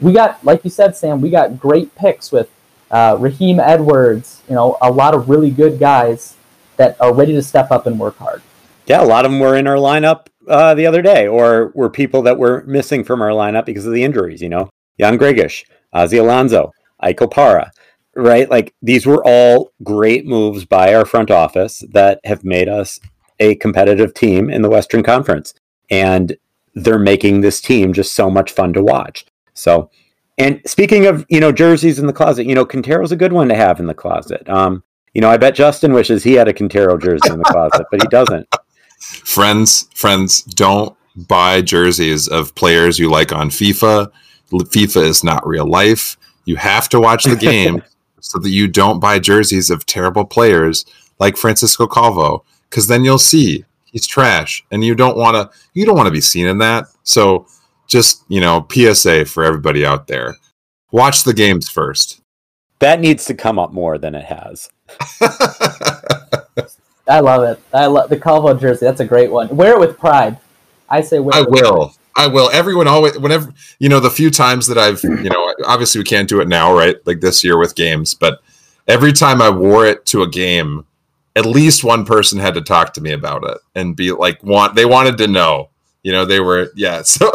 Speaker 3: we got, like you said, Sam, we got great picks with uh, Raheem Edwards, you know, a lot of really good guys that are ready to step up and work hard.
Speaker 2: Yeah, a lot of them were in our lineup uh, the other day, or were people that were missing from our lineup because of the injuries. You know, Jan Greguš, Ozzie Alonso, Ike Opara, right? Like these were all great moves by our front office that have made us a competitive team in the Western Conference, and they're making this team just so much fun to watch. So, and speaking of you know jerseys in the closet, you know Quintero's a good one to have in the closet. Um, you know, I bet Justyn wishes he had a Quintero jersey in the closet, but he doesn't
Speaker 1: friends, friends, don't buy jerseys of players you like on FIFA. FIFA is not real life. You have to watch the game so that you don't buy jerseys of terrible players like Francisco Calvo, because then you'll see he's trash, and you don't want to. You don't want to be seen in that. So, just you know, PSA for everybody out there: watch the games first.
Speaker 2: That needs to come up more than it has.
Speaker 3: I love it. I love the Calvo jersey. That's a great one. Wear it with pride. I say wear.
Speaker 1: I will. Pride. I will. Everyone always, whenever you know, the few times that I've, you know, obviously we can't do it now, right? Like this year with games, but every time I wore it to a game, at least one person had to talk to me about it and be like, want they wanted to know. You know, they were yeah. So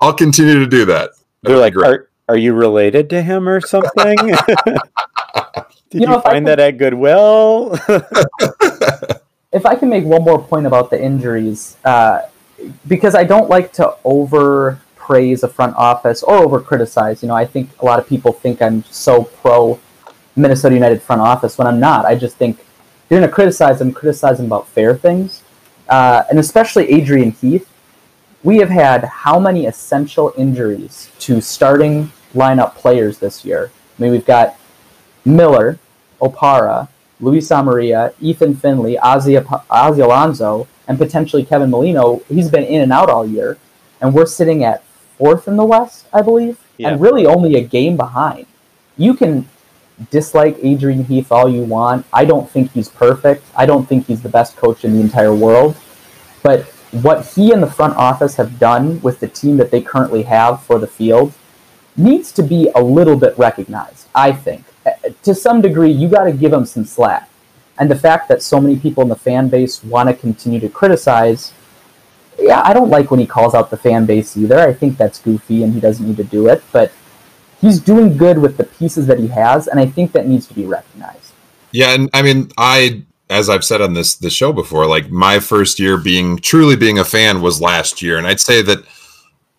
Speaker 1: I'll continue to do that.
Speaker 2: They're like, are, are you related to him or something? Did you, know, you find that at Goodwill?
Speaker 3: if I can make one more point about the injuries, uh, because I don't like to over praise a front office or over criticize. You know, I think a lot of people think I'm so pro Minnesota United front office when I'm not. I just think you're going to criticize them, criticize them about fair things, uh, and especially Adrian Heath. We have had how many essential injuries to starting lineup players this year? I mean, we've got Miller, Opara, Luis Amarilla, Ethan Finlay, Ozzie, Ozzie Alonso, and potentially Kevin Molino. He's been in and out all year, and we're sitting at fourth in the West, I believe, yeah. and really only a game behind. You can dislike Adrian Heath all you want. I don't think he's perfect. I don't think he's the best coach in the entire world. But what he and the front office have done with the team that they currently have for the field needs to be a little bit recognized, I think uh, to some degree, you got to give him some slack. And the fact that so many people in the fan base want to continue to criticize, yeah, I don't like when he calls out the fan base either. I think that's goofy and he doesn't need to do it. But he's doing good with the pieces that he has, and I think that needs to be recognized.
Speaker 1: Yeah, and I mean, I as I've said on this the show before, like my first year being truly being a fan was last year, and I'd say that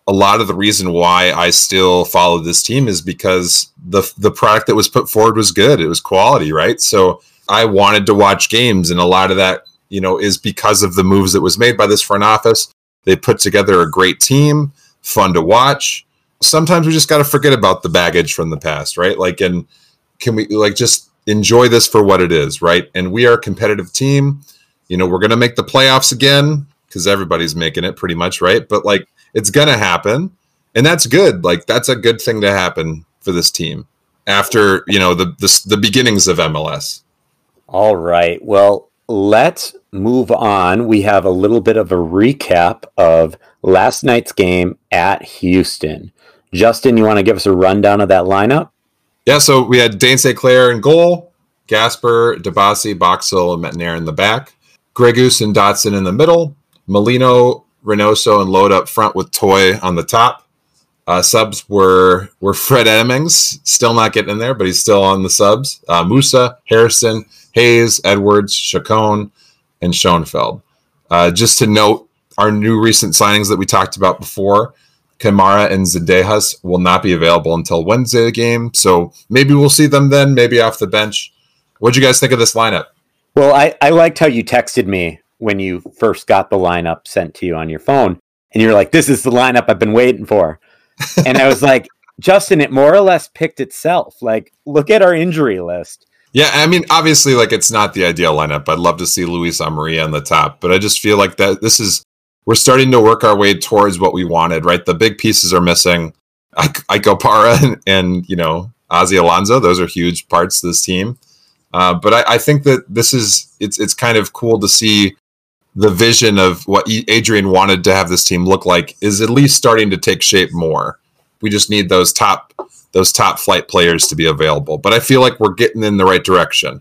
Speaker 1: a lot of the reason why I still follow this team is because the the product that was put forward was good. It was quality, right? So I wanted to watch games, and a lot of that, you know, is because of the moves that was made by this front office. They put together a great team, fun to watch. Sometimes we just got to forget about the baggage from the past, right? Like, and can we like just enjoy this for what it is, right? And we are a competitive team. You know, we're going to make the playoffs again because everybody's making it pretty much, right? But like it's gonna happen, and that's good. Like that's a good thing to happen for this team after you know the the, the beginnings of MLS.
Speaker 2: All right. Well, let's move on. We have a little bit of a recap of last night's game at Houston. Justyn, you want to give us a rundown of that lineup?
Speaker 1: Yeah, so we had Dayne St. Clair in goal, Gasper, Dibassy, Boxall, and Métanire in the back, Greguš and Dotson in the middle, Molino, Reynoso, and Lod up front with Toye on the top. Uh, subs were were Fred Emmings, still not getting in there, but he's still on the subs. Uh, Musah, Harrison, Hayes, Edwards, Chacon, and Schoenfeld. Uh, just to note, our new recent signings that we talked about before, Kamara and Zendejas will not be available until Wednesday game. So maybe we'll see them then, maybe off the bench. What'd you guys think of this lineup?
Speaker 2: Well, I, I liked how you texted me when you first got the lineup sent to you on your phone. And you're like, this is the lineup I've been waiting for. And I was like, Justyn, it more or less picked itself. Like, look at our injury list.
Speaker 1: Yeah, I mean, obviously, like it's not the ideal lineup. I'd love to see Luis Amarilla on the top, but I just feel like that this is we're starting to work our way towards what we wanted. Right, the big pieces are missing. Ike Opara and, and you know Ozzie Alonso; those are huge parts of this team. Uh, but I, I, think that this is it's it's kind of cool to see the vision of what Adrian wanted to have this team look like is at least starting to take shape more. We just need those top those top flight players to be available. But I feel like we're getting in the right direction.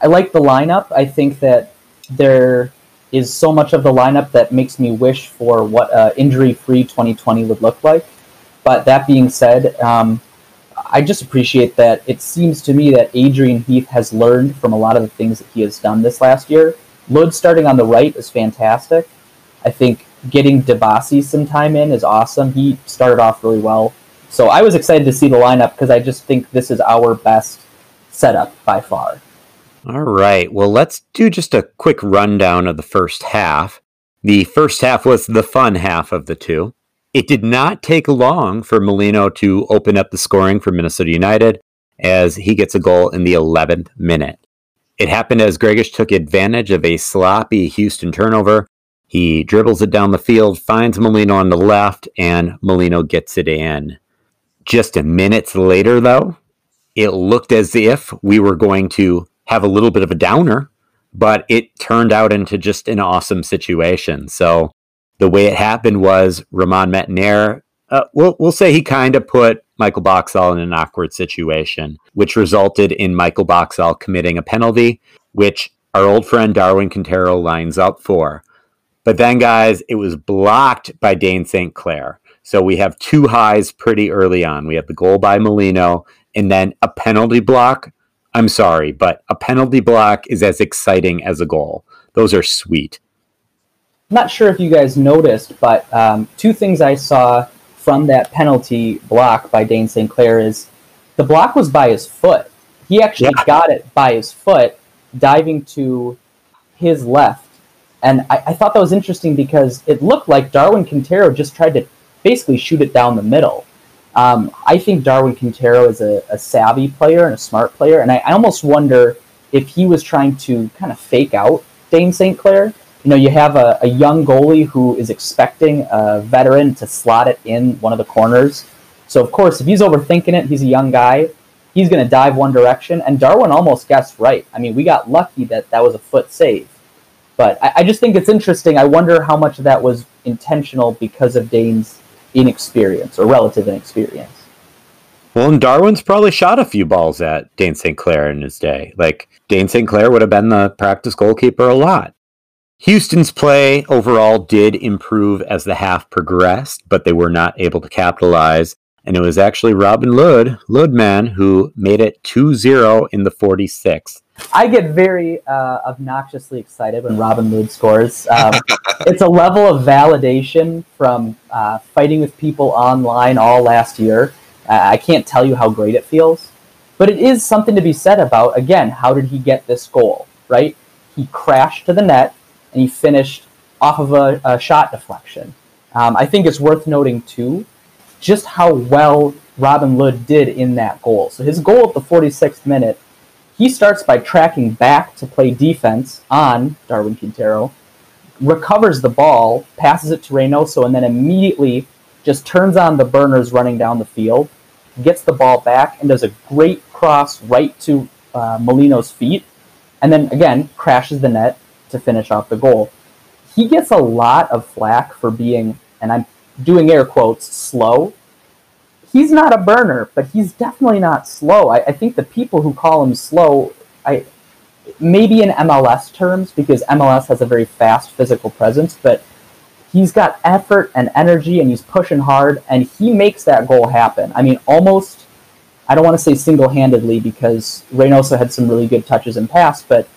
Speaker 3: I like the lineup. I think that there is so much of the lineup that makes me wish for what uh, injury-free 2020 would look like. But that being said, um, I just appreciate that it seems to me that Adrian Heath has learned from a lot of the things that he has done this last year Lod starting on the right is fantastic. I think getting Dibassy some time in is awesome. He started off really well. So I was excited to see the lineup because I just think this is our best setup by far.
Speaker 2: All right. Well, let's do just a quick rundown of the first half. The first half was the fun half of the two. It did not take long for Molino to open up the scoring for Minnesota United as he gets a goal in the 11th minute. It happened as Greguš took advantage of a sloppy Houston turnover. He dribbles it down the field, finds Molino on the left, and Molino gets it in. Just a minutes later, though, it looked as if we were going to have a little bit of a downer, but it turned out into just an awesome situation. So the way it happened was Romain Metanire, uh, we'll, we'll say he kind of put Michael Boxall in an awkward situation, which resulted in Michael Boxall committing a penalty, which our old friend Darwin Quintero lines up for. But then, guys, it was blocked by Dayne St. Clair. So we have two highs pretty early on. We have the goal by Molino and then a penalty block. I'm sorry, but a penalty block is as exciting as a goal. Those are sweet.
Speaker 3: not sure if you guys noticed, but um, two things I saw from that penalty block by Dayne St. Clair is the block was by his foot. He actually yeah. got it by his foot, diving to his left. And I, I, thought that was interesting because it looked like Darwin Quintero just tried to basically shoot it down the middle. Um, I think Darwin Quintero is a, a, savvy player and a smart player, and I, I almost wonder if he was trying to kind of fake out Dayne St. Clair you know, you have a, a young goalie who is expecting a veteran to slot it in one of the corners. So, of course, if he's overthinking it, he's a young guy. He's going to dive one direction. And Darwin almost guessed right. I mean, we got lucky that that was a foot save. But I, I just think it's interesting. I wonder how much of that was intentional because of Dayne's inexperience or relative inexperience.
Speaker 2: Well, and Darwin's probably shot a few balls at Dayne St. Clair in his day. Like, Dayne St. Clair would have been the practice goalkeeper a lot. Houston's play overall did improve as the half progressed, but they were not able to capitalize. And it was actually Robin Lod, Ludman, who made it 2 0 in the 46th.
Speaker 3: I get very uh, obnoxiously excited when Robin Lod scores. Um, it's a level of validation from uh, fighting with people online all last year. Uh, I can't tell you how great it feels. But it is something to be said about, again, how did he get this goal, right? He crashed to the net and he finished off of a, a shot deflection. Um, I think it's worth noting too just how well Robin Lod did in that goal. So his goal at the 46th minute, he starts by tracking back to play defense on Darwin Quintero, recovers the ball, passes it to Reynoso, and then immediately just turns on the burners running down the field, gets the ball back, and does a great cross right to uh, Molino's feet, and then again crashes the net, to finish off the goal. He gets a lot of flack for being, and I'm doing air quotes, slow. He's not a burner, but he's definitely not slow. I, I think the people who call him slow, I maybe in MLS terms, because MLS has a very fast physical presence, but he's got effort and energy and he's pushing hard and he makes that goal happen. I mean, almost, I don't want to say single handedly because Reynoso had some really good touches in pass, but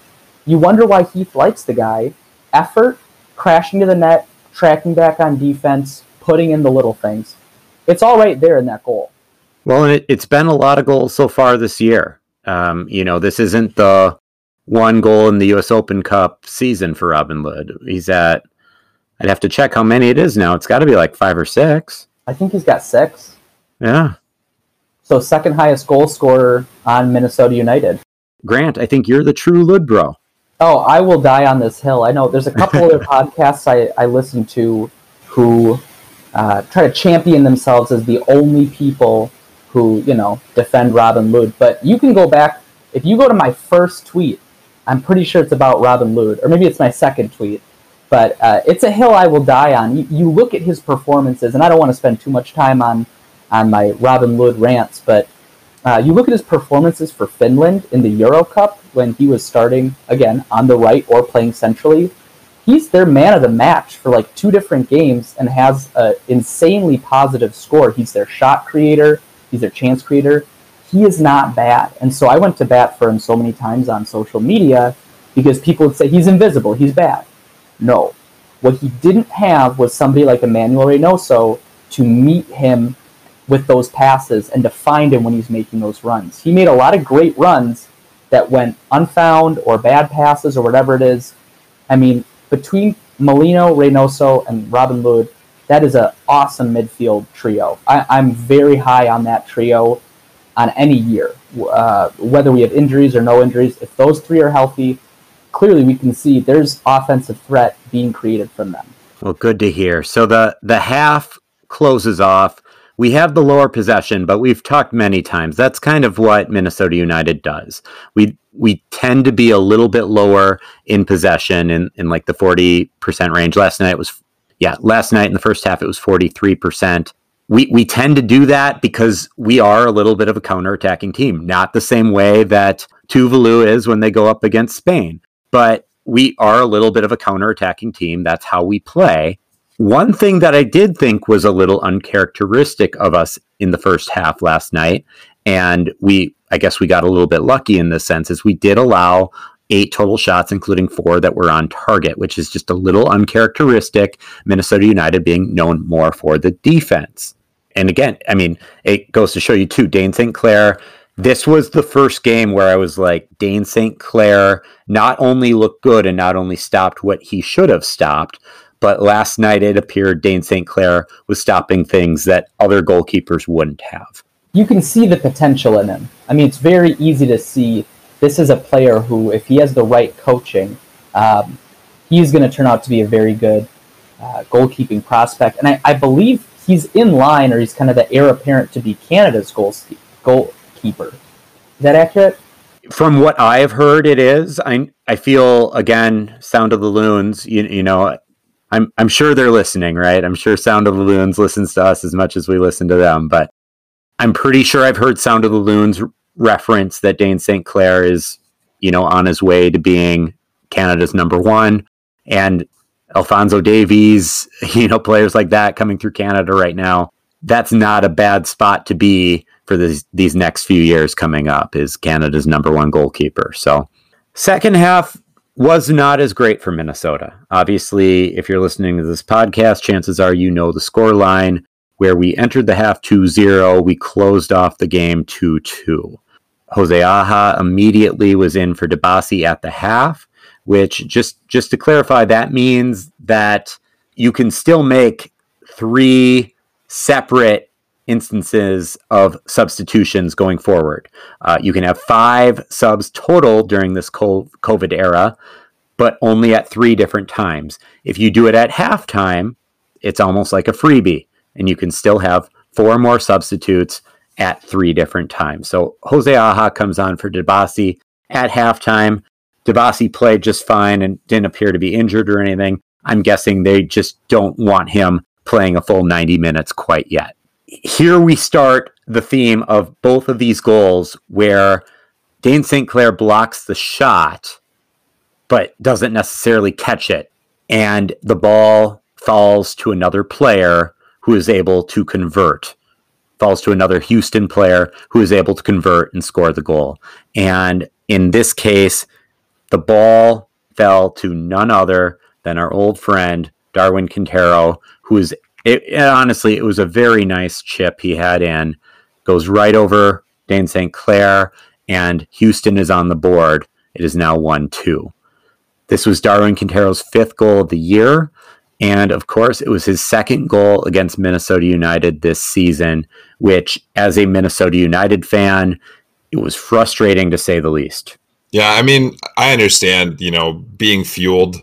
Speaker 3: you wonder why Heath likes the guy. Effort, crashing to the net, tracking back on defense, putting in the little things. It's all right there in that goal.
Speaker 2: Well, and it, has been a lot of goals so far this year. Um, you know, this isn't the one goal in the U.S. Open Cup season for Robin Lod. He's at, I'd have to check how many it is now. It's got to be like five or six.
Speaker 3: I think he's got six.
Speaker 2: Yeah.
Speaker 3: So second highest goal scorer on Minnesota United.
Speaker 2: Grant, I think you're the true Lod bro.
Speaker 3: Oh, I will die on this hill. I know there's a couple other podcasts I, I listen to who uh, try to champion themselves as the only people who, you know, defend Robin Lod. But you can go back, if you go to my first tweet, I'm pretty sure it's about Robin Lod, or maybe it's my second tweet. But uh, it's a hill I will die on. You, you look at his performances, and I don't want to spend too much time on, on my Robin Lod rants, but uh, you look at his performances for Finland in the Euro Cup when he was starting, again, on the right or playing centrally. He's their man of the match for like two different games and has an insanely positive score. He's their shot creator, he's their chance creator he is not bad. And so I went to bat for him so many times on social media because people would say he's invisible, he's bad. No. What he didn't have was somebody like Emmanuel Reynoso to meet him with those passes and to find him when he's making those runs. He made a lot of great runs that went unfound or bad passes or whatever it is. I mean, between Molino, Reynoso, and Robin Lod, that is an awesome midfield trio. I, I'm very high on that trio on any year, uh, whether we have injuries or no injuries. If those three are healthy, clearly we can see there's offensive threat being created from them.
Speaker 2: Well, good to hear. So the the half closes off. We have the lower possession, but we've talked many times. That's kind of what Minnesota United does. We we tend to be a little bit lower in possession in, in like the 40% range. Last night was yeah, last night in the first half it was 43% we we tend to do that because we are a little bit of a counter-attacking team, not the same way that Tuvalu is when they go up against Spain, but we are a little bit of a counter-attacking team. That's how we play. One thing that I did think was a little uncharacteristic of us in the first half last night, and we I guess we got a little bit lucky in this sense, is we did allow eight total shots, including four that were on target, which is just a little uncharacteristic. Minnesota United being known more for the defense and again, I mean, it goes to show you too, Dayne St. Clair. This was the first game where I was like, Dayne St. Clair not only looked good and not only stopped what he should have stopped, but last night it appeared Dayne St. Clair was stopping things that other goalkeepers wouldn't have.
Speaker 3: You can see the potential in him. I mean, it's very easy to see this is a player who, if he has the right coaching, um, he's going to turn out to be a very good uh, goalkeeping prospect. And I, I believe he's in line, or he's kind of the heir apparent to be Canada's goal goalkeeper. Is that accurate?
Speaker 2: From what I have heard, it is. I I feel again, Sound of the Loons. You, you know, I'm I'm sure they're listening, right? I'm sure Sound of the Loons listens to us as much as we listen to them, but I'm pretty sure I've heard Sound of the Loons reference that Dayne St. Clair is, you know, on his way to being Canada's number one. And Alphonso Davies, you know, players like that coming through Canada right now. That's not a bad spot to be for these these next few years coming up. Is Canada's number one goalkeeper. So, second half was not as great for Minnesota. Obviously, if you're listening to this podcast, chances are you know the score line where we entered the half 2-0, we closed off the game 2-2. Jose Aja immediately was in for Dibassy at the half which just just to clarify that means that you can still make three separate instances of substitutions going forward. Uh, you can have five subs total during this COVID era, but only at three different times. If you do it at halftime, it's almost like a freebie, and you can still have four more substitutes at three different times. So Jose Aja comes on for Dibassy at halftime. Dibassy played just fine and didn't appear to be injured or anything. I'm guessing they just don't want him playing a full 90 minutes quite yet. Here we start the theme of both of these goals where Dayne St. Clair blocks the shot, but doesn't necessarily catch it. And the ball falls to another player who is able to convert falls to another Houston player who is able to convert and score the goal. And in this case, the ball fell to none other than our old friend Darwin Quintero, who is it, it, honestly, it was a very nice chip he had in. Goes right over Dayne St. Clair, and Houston is on the board. It is now 1 2. This was Darwin Quintero's fifth goal of the year. And of course, it was his second goal against Minnesota United this season, which, as a Minnesota United fan, it was frustrating to say the least.
Speaker 1: Yeah, I mean, I understand, you know, being fueled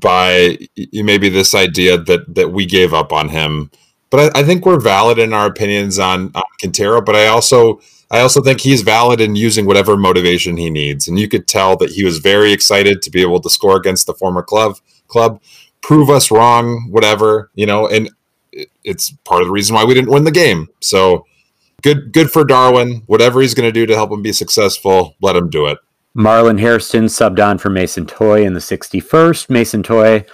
Speaker 1: by maybe this idea that that we gave up on him, but I, I think we're valid in our opinions on, on Quintero. But I also I also think he's valid in using whatever motivation he needs, and you could tell that he was very excited to be able to score against the former club club prove us wrong, whatever, you know, and it's part of the reason why we didn't win the game. So good good for Darwin. Whatever he's going to do to help him be successful, let him do it.
Speaker 2: Marlon Hairston subbed on for Mason Toye in the 61st. Mason Toye,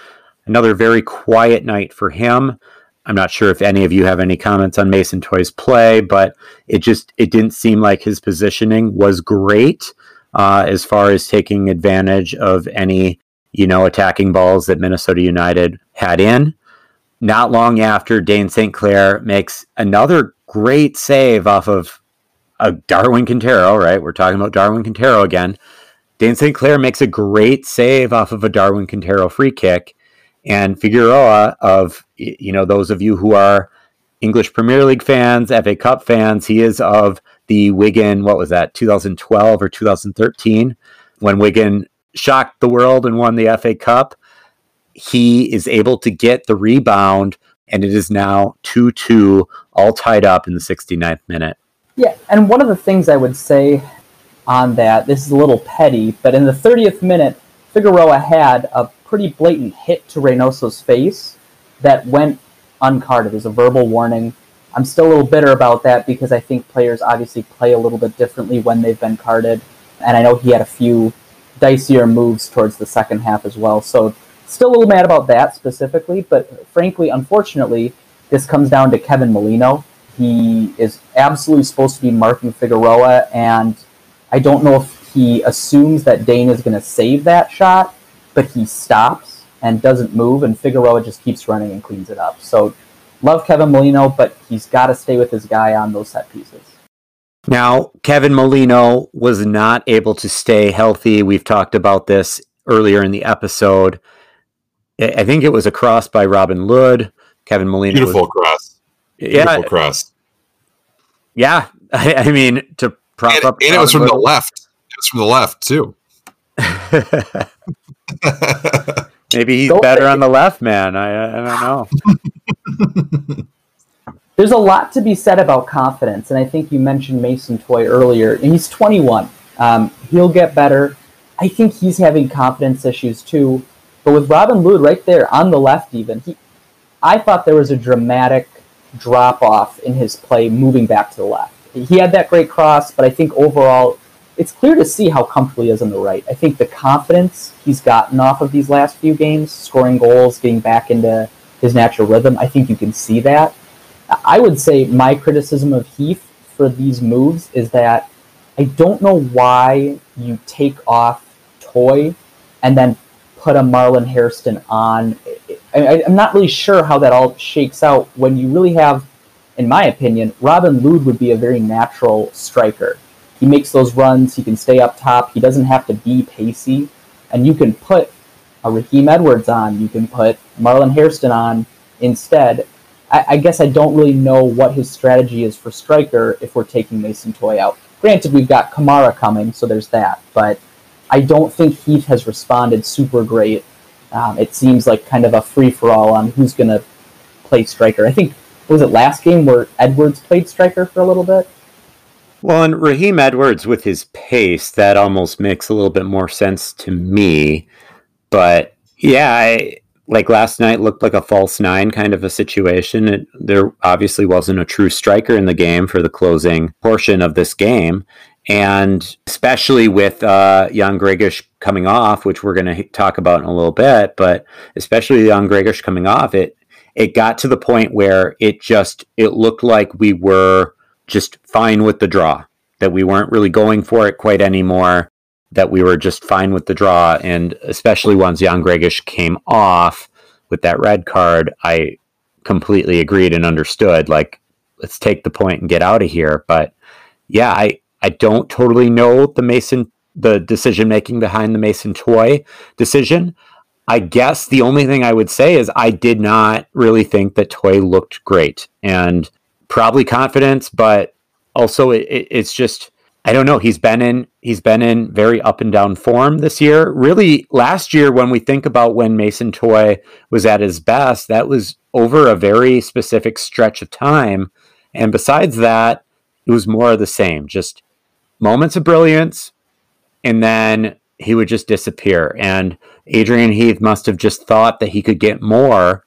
Speaker 2: another very quiet night for him. I'm not sure if any of you have any comments on Mason Toye's play, but it just it didn't seem like his positioning was great uh, as far as taking advantage of any you know, attacking balls that Minnesota United had in. Not long after, Dayne St. Clair makes another great save off of a Darwin Quintero, right? We're talking about Darwin Quintero again. Dayne St. Clair makes a great save off of a Darwin Quintero free kick. And Figueroa, of you know those of you who are English Premier League fans, FA Cup fans, he is of the Wigan. What was that? 2012 or 2013, when Wigan shocked the world and won the FA Cup. He is able to get the rebound, and it is now 2 2, all tied up in the 69th minute.
Speaker 3: Yeah, and one of the things I would say on that, this is a little petty, but in the 30th minute, Figueroa had a pretty blatant hit to Reynoso's face that went uncarded as a verbal warning. I'm still a little bitter about that because I think players obviously play a little bit differently when they've been carded. And I know he had a few dicier moves towards the second half as well. So still a little mad about that specifically, but frankly, unfortunately, this comes down to Kevin Molino. He is absolutely supposed to be marking Figueroa, and I don't know if he assumes that Dayne is going to save that shot, but he stops and doesn't move, and Figueroa just keeps running and cleans it up. So love Kevin Molino, but he's got to stay with his guy on those set pieces.
Speaker 2: Now, Kevin Molino was not able to stay healthy. We've talked about this earlier in the episode. I think it was a cross by Robin Lod. Kevin Molino.
Speaker 1: Beautiful was, cross.
Speaker 2: Beautiful
Speaker 1: yeah, cross.
Speaker 2: Yeah. I, I, mean, to prop
Speaker 1: and,
Speaker 2: up.
Speaker 1: And it was from Lod. the left. It was from the left, too.
Speaker 2: Maybe he's Go better on the left, man. I, I don't know.
Speaker 3: there's a lot to be said about confidence, and I think you mentioned Mason Toye earlier, and he's 21. Um, he'll get better. I think he's having confidence issues too. But with Robin Lod right there on the left, even he, I thought there was a dramatic drop off in his play moving back to the left. He had that great cross, but I think overall, it's clear to see how comfortable he is on the right. I think the confidence he's gotten off of these last few games, scoring goals, getting back into his natural rhythm, I think you can see that. I would say my criticism of Heath for these moves is that I don't know why you take off Toye and then put a Marlon Hairston on. I, am not really sure how that all shakes out when you really have, in my opinion, Robin Lod would be a very natural striker. He makes those runs, he can stay up top, he doesn't have to be pacey, and you can put a Raheem Edwards on, you can put Marlon Hairston on instead, I, I, guess I don't really know what his strategy is for striker if we're taking Mason Toye out. Granted, we've got Kamara coming, so there's that, but I don't think Heath has responded super great. Um, it seems like kind of a free for all on who's going to play striker. I think was it last game where Edwards played striker for a little bit.
Speaker 2: Well, and Raheem Edwards with his pace, that almost makes a little bit more sense to me. But yeah, I, like last night looked like a false nine kind of a situation. It, there obviously wasn't a true striker in the game for the closing portion of this game. And especially with uh, Jan Greguš coming off, which we're going to talk about in a little bit, but especially Jan Greguš coming off, it it got to the point where it just it looked like we were just fine with the draw, that we weren't really going for it quite anymore, that we were just fine with the draw, and especially once Jan Greguš came off with that red card, I completely agreed and understood. Like, let's take the point and get out of here. But yeah, I I don't totally know the Mason the decision making behind the Mason Toye decision. I guess the only thing I would say is I did not really think that Toye looked great and probably confidence, but also it, it, it's just I don't know. He's been in he's been in very up and down form this year. Really, last year when we think about when Mason Toye was at his best, that was over a very specific stretch of time. And besides that, it was more of the same. Just moments of brilliance, and then he would just disappear. And Adrian Heath must have just thought that he could get more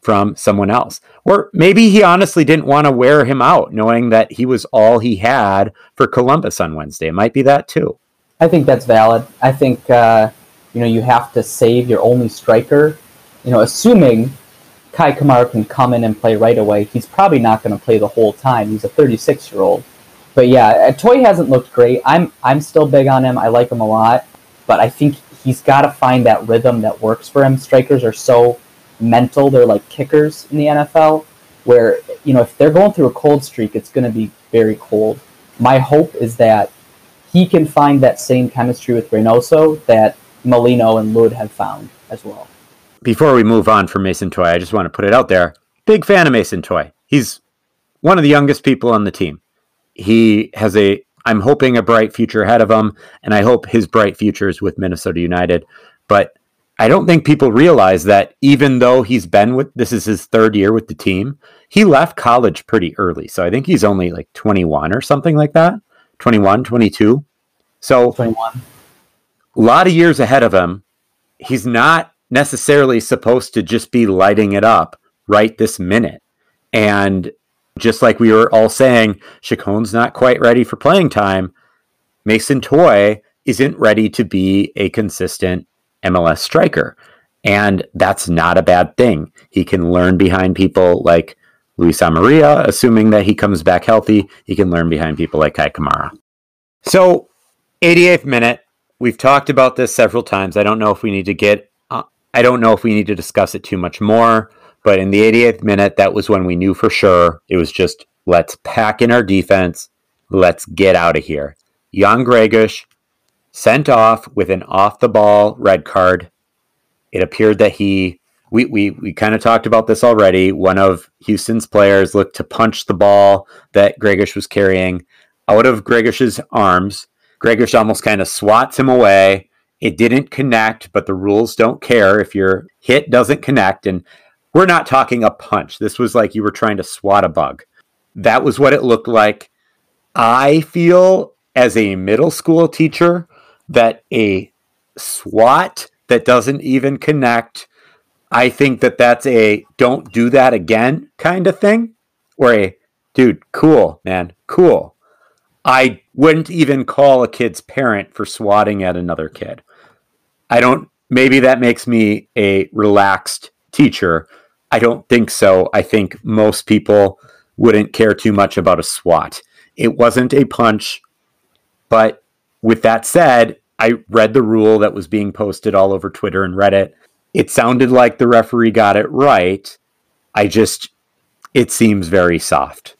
Speaker 2: from someone else. Or maybe he honestly didn't want to wear him out, knowing that he was all he had for Columbus on Wednesday. It might be that too.
Speaker 3: I think that's valid. I think uh, you know you have to save your only striker. You know, assuming Kei Kamara can come in and play right away, he's probably not going to play the whole time. He's a 36 year old but yeah, uh, Toye hasn't looked great. I'm I'm still big on him. I like him a lot, but I think he's got to find that rhythm that works for him. Strikers are so mental; they're like kickers in the NFL, where you know if they're going through a cold streak, it's going to be very cold. My hope is that he can find that same chemistry with Reynoso that Molino and Lod have found as well.
Speaker 2: Before we move on from Mason Toye, I just want to put it out there. Big fan of Mason Toye. He's one of the youngest people on the team he has a I'm hoping a bright future ahead of him, and I hope his bright future is with Minnesota United. But I don't think people realize that even though he's been with this is his third year with the team, he left college pretty early. So I think he's only like 21 or something like that. 21, 22. So 21. A lot of years ahead of him. He's not necessarily supposed to just be lighting it up right this minute. And just like we were all saying, Chacon's not quite ready for playing time. Mason Toye isn't ready to be a consistent MLS striker. And that's not a bad thing. He can learn behind people like Luis Amarilla, assuming that he comes back healthy. He can learn behind people like Kei Kamara. So, 88th minute. We've talked about this several times. I don't know if we need to get, uh, I don't know if we need to discuss it too much more. But in the 88th minute, that was when we knew for sure it was just let's pack in our defense, let's get out of here. Jan Greguš sent off with an off the ball red card. It appeared that he we we, we kind of talked about this already. One of Houston's players looked to punch the ball that Greguš was carrying out of Greguš's arms. Greguš almost kind of swats him away. It didn't connect, but the rules don't care if your hit doesn't connect. And we're not talking a punch. This was like you were trying to swat a bug. That was what it looked like. I feel as a middle school teacher that a swat that doesn't even connect, I think that that's a don't do that again kind of thing. Or a dude, cool, man, cool. I wouldn't even call a kid's parent for swatting at another kid. I don't, maybe that makes me a relaxed teacher, I don't think so. I think most people wouldn't care too much about a swat. It wasn't a punch, but with that said, I read the rule that was being posted all over Twitter and Reddit. It sounded like the referee got it right. I just, it seems very soft.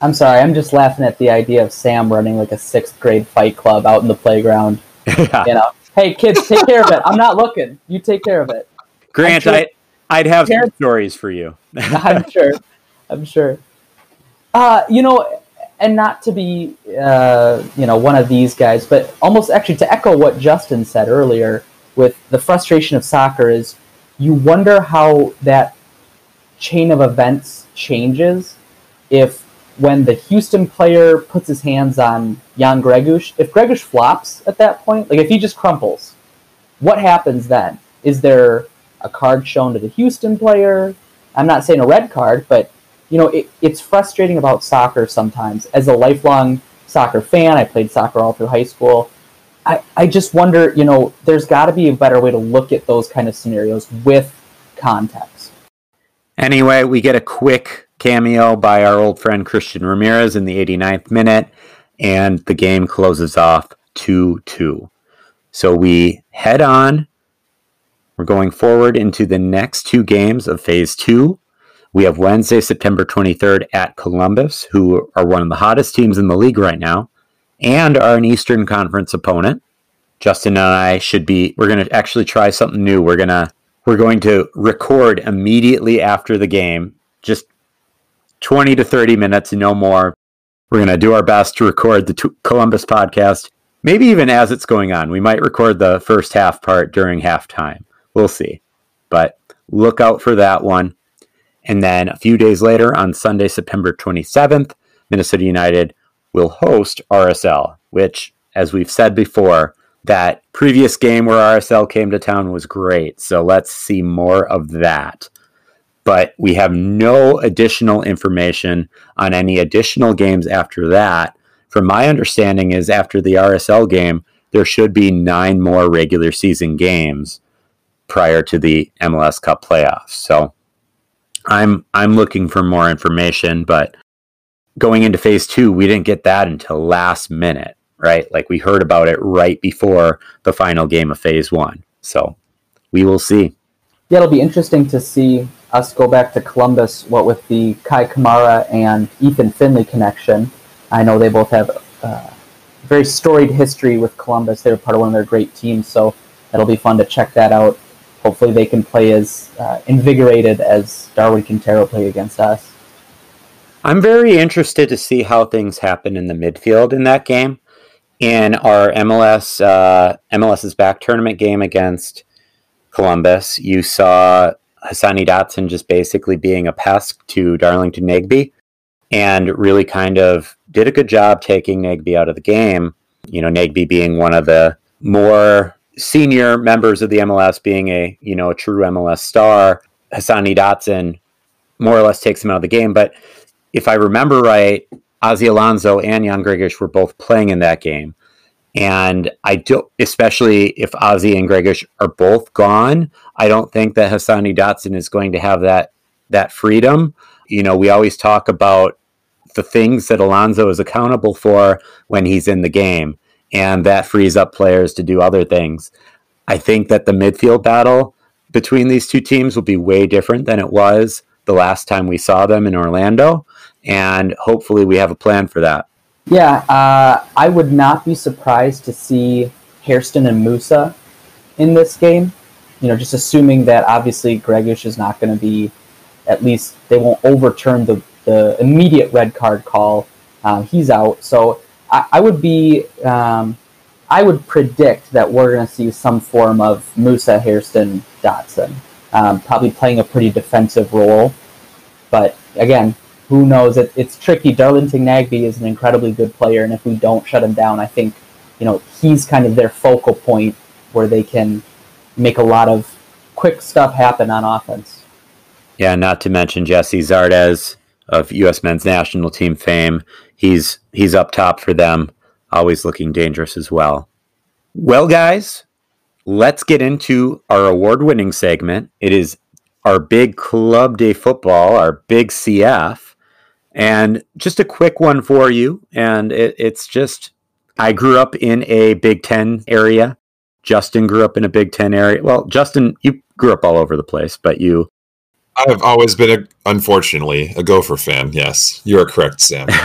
Speaker 3: I'm sorry, I'm just laughing at the idea of Sam running like a sixth grade fight club out in the playground. yeah. You know, hey kids, take care of it. I'm not looking. You take care of it.
Speaker 2: Grant, I, I'd have some stories for you.
Speaker 3: I'm sure. I'm sure. Uh, you know, and not to be, uh, you know, one of these guys, but almost actually to echo what Justyn said earlier with the frustration of soccer is you wonder how that chain of events changes if when the Houston player puts his hands on Jan Greguš, if Greguš flops at that point, like if he just crumples, what happens then? Is there a card shown to the Houston player. I'm not saying a red card, but you know, it, it's frustrating about soccer sometimes. As a lifelong soccer fan. I played soccer all through high school. I, I just wonder, you know, there's got to be a better way to look at those kind of scenarios with context.
Speaker 2: Anyway, we get a quick cameo by our old friend Christian Ramirez in the 89th minute, and the game closes off 2 2. So we head on. We're going forward into the next two games of phase two. We have Wednesday, September 23rd at Columbus, who are one of the hottest teams in the league right now, and are an Eastern Conference opponent. Justyn and I should be we're going to actually try something new. We're going to we're going to record immediately after the game, just 20 to 30 minutes, no more. We're going to do our best to record the t- Columbus podcast, maybe even as it's going on. We might record the first half part during halftime. We'll see. But look out for that one. And then a few days later, on Sunday, September 27th, Minnesota United will host RSL, which, as we've said before, that previous game where RSL came to town was great. So let's see more of that. But we have no additional information on any additional games after that. From my understanding, is after the RSL game, there should be nine more regular season games prior to the MLS Cup playoffs. So I'm I'm looking for more information, but going into phase two, we didn't get that until last minute, right? Like we heard about it right before the final game of phase one. So we will see.
Speaker 3: Yeah, it'll be interesting to see us go back to Columbus, what with the Kei Kamara and Ethan Finlay connection. I know they both have a very storied history with Columbus. They were part of one of their great teams, so it'll be fun to check that out hopefully they can play as uh, invigorated as Darwin Quintero played against us.
Speaker 2: I'm very interested to see how things happen in the midfield in that game. In our MLS uh, MLS's back tournament game against Columbus, you saw Hassani Dotson just basically being a pest to Darlington Nagbe and really kind of did a good job taking Nagbe out of the game. You know, Nagbe being one of the more senior members of the MLS being a you know a true MLS star, Hassani Dotson more or less takes him out of the game. But if I remember right, Ozzie Alonso and Jan Greguš were both playing in that game. And I don't, especially if Ozzie and Greguš are both gone, I don't think that Hassani Dotson is going to have that that freedom. You know, we always talk about the things that Alonso is accountable for when he's in the game and that frees up players to do other things. I think that the midfield battle between these two teams will be way different than it was the last time we saw them in Orlando, and hopefully we have a plan for that.
Speaker 3: Yeah, uh, I would not be surprised to see Hairston and Musa in this game. You know, just assuming that obviously Greguš is not going to be, at least they won't overturn the, the immediate red card call. Uh, he's out. So I, I would be, um, I would predict that we're going to see some form of Musa, Hairston Dotson, um, probably playing a pretty defensive role. But again, who knows? It, it's tricky. Darlington Nagbe is an incredibly good player, and if we don't shut him down, I think you know he's kind of their focal point where they can make a lot of quick stuff happen on offense.
Speaker 2: Yeah, not to mention Gyasi Zardes of U.S. men's national team fame. He's he's up top for them, always looking dangerous as well. Well, guys, let's get into our award-winning segment. It is our big club day football, our big CF, and just a quick one for you. And it, it's just I grew up in a Big Ten area. Justyn grew up in a Big Ten area. Well, Justyn, you grew up all over the place, but you
Speaker 1: I've always been, a, unfortunately, a Gopher fan. Yes, you are correct, Sam.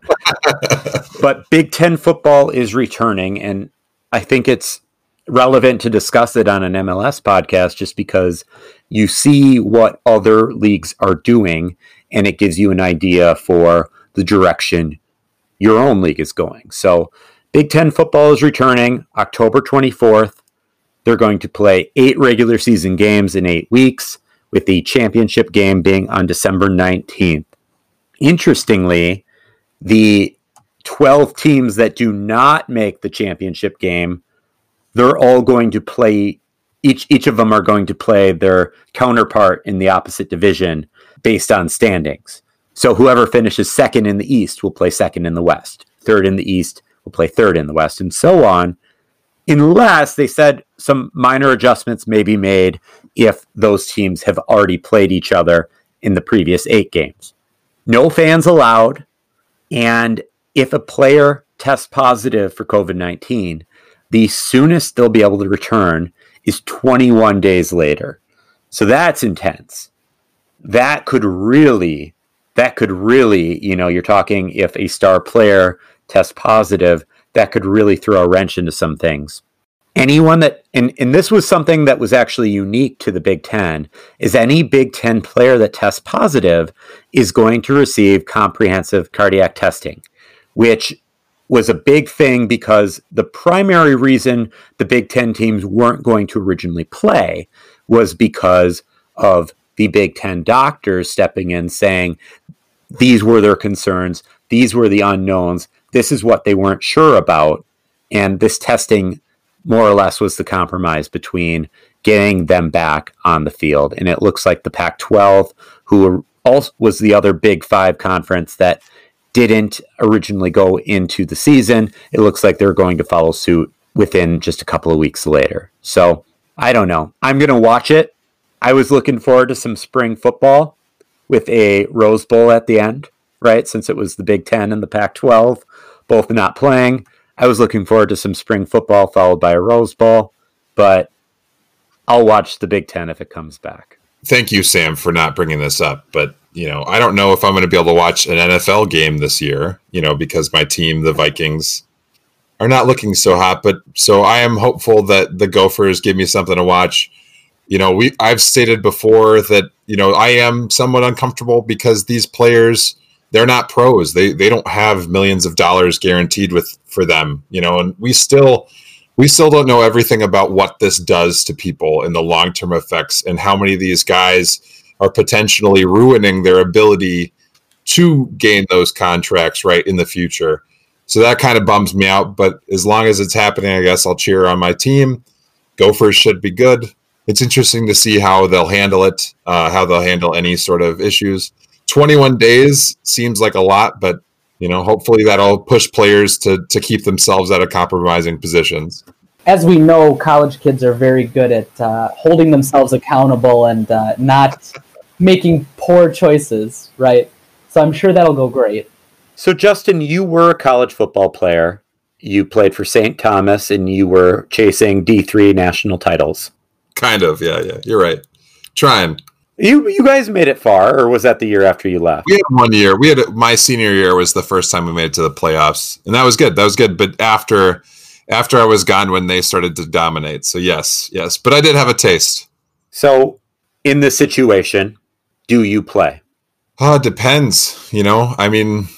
Speaker 2: but Big Ten football is returning, and I think it's relevant to discuss it on an MLS podcast just because you see what other leagues are doing, and it gives you an idea for the direction your own league is going. So, Big Ten football is returning October 24th. They're going to play eight regular season games in eight weeks with the championship game being on December 19th. Interestingly, the 12 teams that do not make the championship game, they're all going to play each each of them are going to play their counterpart in the opposite division based on standings. So whoever finishes second in the East will play second in the West. third in the East will play third in the West, and so on. Unless they said some minor adjustments may be made if those teams have already played each other in the previous eight games. No fans allowed. And if a player tests positive for COVID 19, the soonest they'll be able to return is 21 days later. So that's intense. That could really, that could really, you know, you're talking if a star player tests positive, that could really throw a wrench into some things. Anyone that, and, and this was something that was actually unique to the Big Ten, is any Big Ten player that tests positive is going to receive comprehensive cardiac testing, which was a big thing because the primary reason the Big Ten teams weren't going to originally play was because of the Big Ten doctors stepping in saying these were their concerns, these were the unknowns, this is what they weren't sure about. And this testing, more or less, was the compromise between getting them back on the field. And it looks like the Pac 12, who also was the other Big Five conference that didn't originally go into the season. It looks like they're going to follow suit within just a couple of weeks later. So I don't know. I'm going to watch it. I was looking forward to some spring football with a Rose Bowl at the end, right? Since it was the Big Ten and the Pac 12 both not playing. I was looking forward to some spring football followed by a Rose Bowl, but I'll watch the Big Ten if it comes back.
Speaker 1: Thank you, Sam, for not bringing this up. But you know, I don't know if I'm going to be able to watch an NFL game this year, you know, because my team, the Vikings, are not looking so hot. But so I am hopeful that the Gophers give me something to watch. You know, we I've stated before that, you know, I am somewhat uncomfortable because these players they're not pros. They they don't have millions of dollars guaranteed with for them, you know, and we still we still don't know everything about what this does to people and the long-term effects and how many of these guys are potentially ruining their ability to gain those contracts right in the future. So that kind of bums me out. But as long as it's happening, I guess I'll cheer on my team. Gophers should be good. It's interesting to see how they'll handle it, uh, how they'll handle any sort of issues. 21 days seems like a lot, but you know, hopefully that'll push players to to keep themselves out of compromising positions.
Speaker 3: As we know, college kids are very good at uh, holding themselves accountable and uh, not making poor choices, right? So I'm sure that'll go great.
Speaker 2: So, Justyn, you were a college football player. You played for St. Thomas and you were chasing D3 national titles.
Speaker 1: Kind of, yeah, yeah. You're right. Trying.
Speaker 2: You you guys made it far, or was that the year after you left?
Speaker 1: We had one year. We had my senior year was the first time we made it to the playoffs, and that was good. That was good. But after after I was gone, when they started to dominate, so yes, yes. But I did have a taste.
Speaker 2: So, in this situation, do you play?
Speaker 1: Uh, depends. You know, I mean,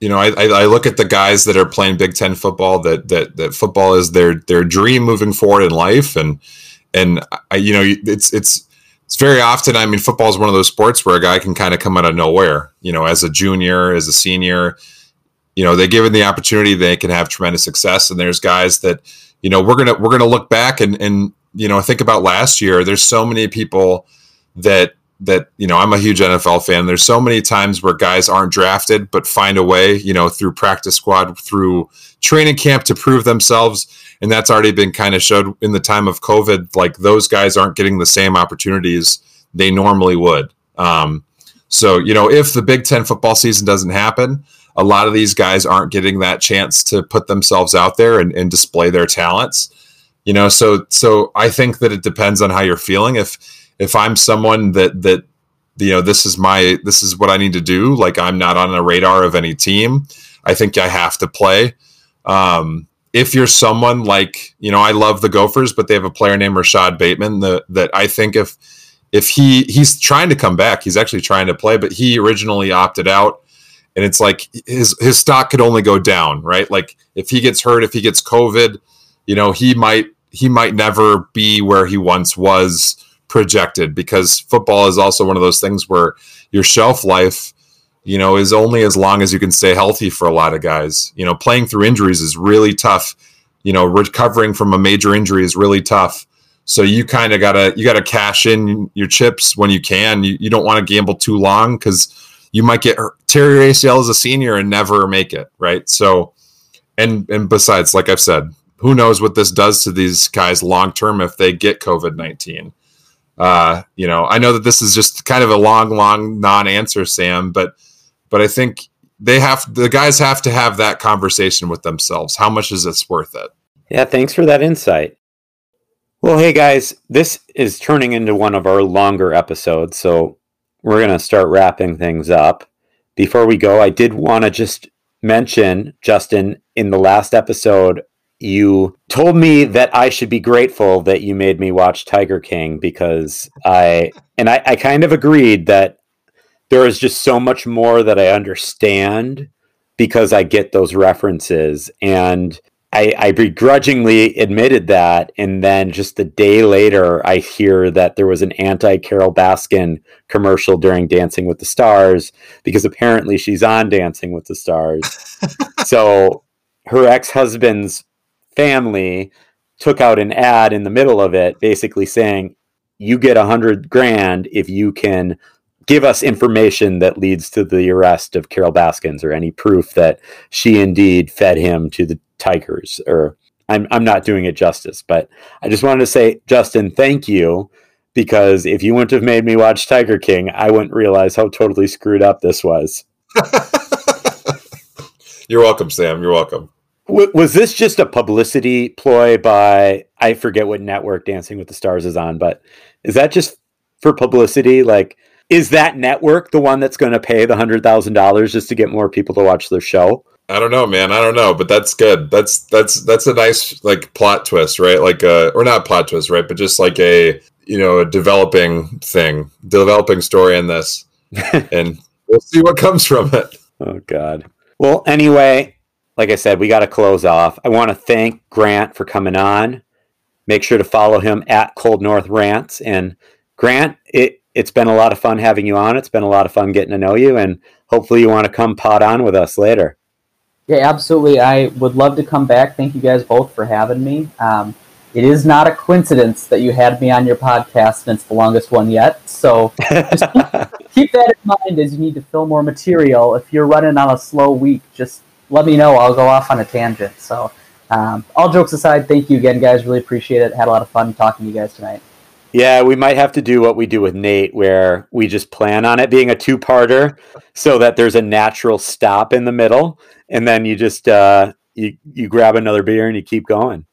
Speaker 1: you know, I, I, I, look at the guys that are playing Big Ten football. That that that football is their their dream moving forward in life, and and I, you know, it's it's it's very often. I mean, football is one of those sports where a guy can kind of come out of nowhere. You know, as a junior, as a senior, you know, they given the opportunity, they can have tremendous success. And there's guys that, you know, we're gonna we're gonna look back and and you know think about last year. There's so many people that that you know I'm a huge NFL fan. There's so many times where guys aren't drafted but find a way, you know, through practice squad, through training camp to prove themselves, and that's already been kind of showed in the time of COVID. Like those guys aren't getting the same opportunities they normally would. Um, so you know, if the Big Ten football season doesn't happen, a lot of these guys aren't getting that chance to put themselves out there and, and display their talents. You know, so so I think that it depends on how you're feeling. If if I'm someone that that you know this is my this is what I need to do, like I'm not on the radar of any team, I think I have to play. Um, if you're someone like you know, I love the Gophers, but they have a player named Rashod Bateman that that I think if if he he's trying to come back, he's actually trying to play, but he originally opted out. And it's like his his stock could only go down, right? Like if he gets hurt, if he gets COVID, you know, he might he might never be where he once was projected because football is also one of those things where your shelf life you know is only as long as you can stay healthy for a lot of guys. You know playing through injuries is really tough. You know recovering from a major injury is really tough. So you kind of gotta you gotta cash in your chips when you can. You, you don't want to gamble too long because you might get tear your ACL as a senior and never make it, right? So, and and besides, like I've said, who knows what this does to these guys long term if they get COVID nineteen. Uh, you know, I know that this is just kind of a long, long non-answer, Sam, but but I think they have the guys have to have that conversation with themselves. How much is this worth it?
Speaker 2: Yeah, thanks for that insight. Well, hey guys, this is turning into one of our longer episodes, so we're going to start wrapping things up. Before we go, I did want to just mention, Justyn, in the last episode, you told me that I should be grateful that you made me watch Tiger King because I, and I, I kind of agreed that there is just so much more that I understand because I get those references. And I, I begrudgingly admitted that, and then just a day later, I hear that there was an anti Carol Baskin commercial during Dancing with the Stars because apparently she's on Dancing with the Stars. so her ex husband's family took out an ad in the middle of it, basically saying, "You get a hundred grand if you can." Give us information that leads to the arrest of Carol Baskins or any proof that she indeed fed him to the Tigers, or I'm I'm not doing it justice, but I just wanted to say, Justyn, thank you because if you wouldn't have made me watch Tiger King, I wouldn't realize how totally screwed up this was.
Speaker 1: You're welcome, Sam. You're welcome.
Speaker 2: W- was this just a publicity ploy by I forget what network Dancing with the Stars is on, but is that just for publicity? Like, is that network the one that's going to pay the hundred thousand dollars just to get more people to watch their show?
Speaker 1: I don't know, man. I don't know, but that's good. That's that's that's a nice like plot twist, right? Like uh or not plot twist, right? But just like a you know a developing thing, developing story in this, and we'll see what comes from it.
Speaker 2: Oh God. Well, anyway, like I said, we got to close off. I want to thank Grant for coming on. Make sure to follow him at Cold North Rants. And Grant, it it's been a lot of fun having you on. It's been a lot of fun getting to know you, and hopefully you want to come pot on with us later.
Speaker 3: Yeah, absolutely. I would love to come back. Thank you guys both for having me. Um, it is not a coincidence that you had me on your podcast, and it's the longest one yet. So just keep, keep that in mind as you need to fill more material. If you're running on a slow week, just let me know. I'll go off on a tangent. So, um, all jokes aside, thank you again, guys. Really appreciate it. Had a lot of fun talking to you guys tonight.
Speaker 2: Yeah, we might have to do what we do with Nate, where we just plan on it being a two parter so that there's a natural stop in the middle. And then you just uh, you, you grab another beer and you keep going.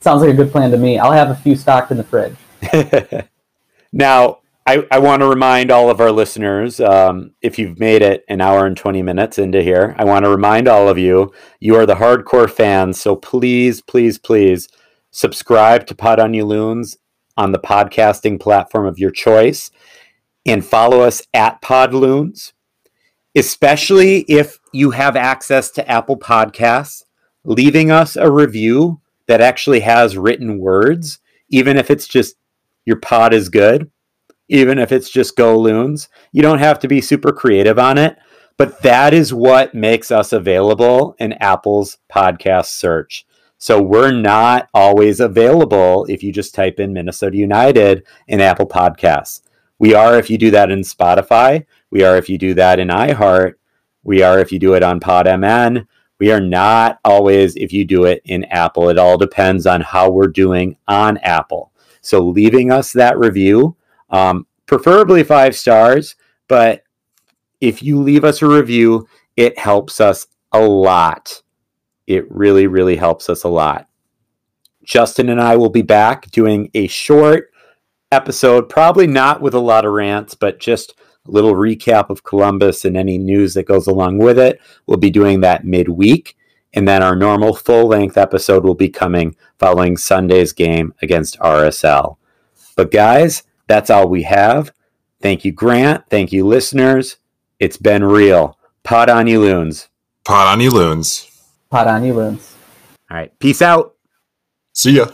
Speaker 3: Sounds like a good plan to me. I'll have a few stocked in the fridge.
Speaker 2: now, I, I want to remind all of our listeners um, if you've made it an hour and 20 minutes into here, I want to remind all of you, you are the hardcore fans. So please, please, please subscribe to Pod on You Loons on the podcasting platform of your choice and follow us at Podloons, especially if you have access to Apple Podcasts, leaving us a review that actually has written words, even if it's just your pod is good, even if it's just Go Loons. You don't have to be super creative on it, but that is what makes us available in Apple's podcast search. So we're not always available if you just type in Minnesota United in Apple Podcasts. We are if you do that in Spotify. We are if you do that in iHeart. We are if you do it on PodMN. We are not always if you do it in Apple. It all depends on how we're doing on Apple. So leaving us that review, um, preferably five stars, but if you leave us a review, it helps us a lot it really, really helps us a lot. Justyn and I will be back doing a short episode, probably not with a lot of rants, but just a little recap of Columbus and any news that goes along with it. We'll be doing that midweek. And then our normal full length episode will be coming following Sunday's game against RSL. But guys, that's all we have. Thank you, Grant. Thank you, listeners. It's been real. Pod on You Loons.
Speaker 1: Pod on You Loons.
Speaker 3: Pod on.
Speaker 2: All right. Peace out.
Speaker 1: See ya.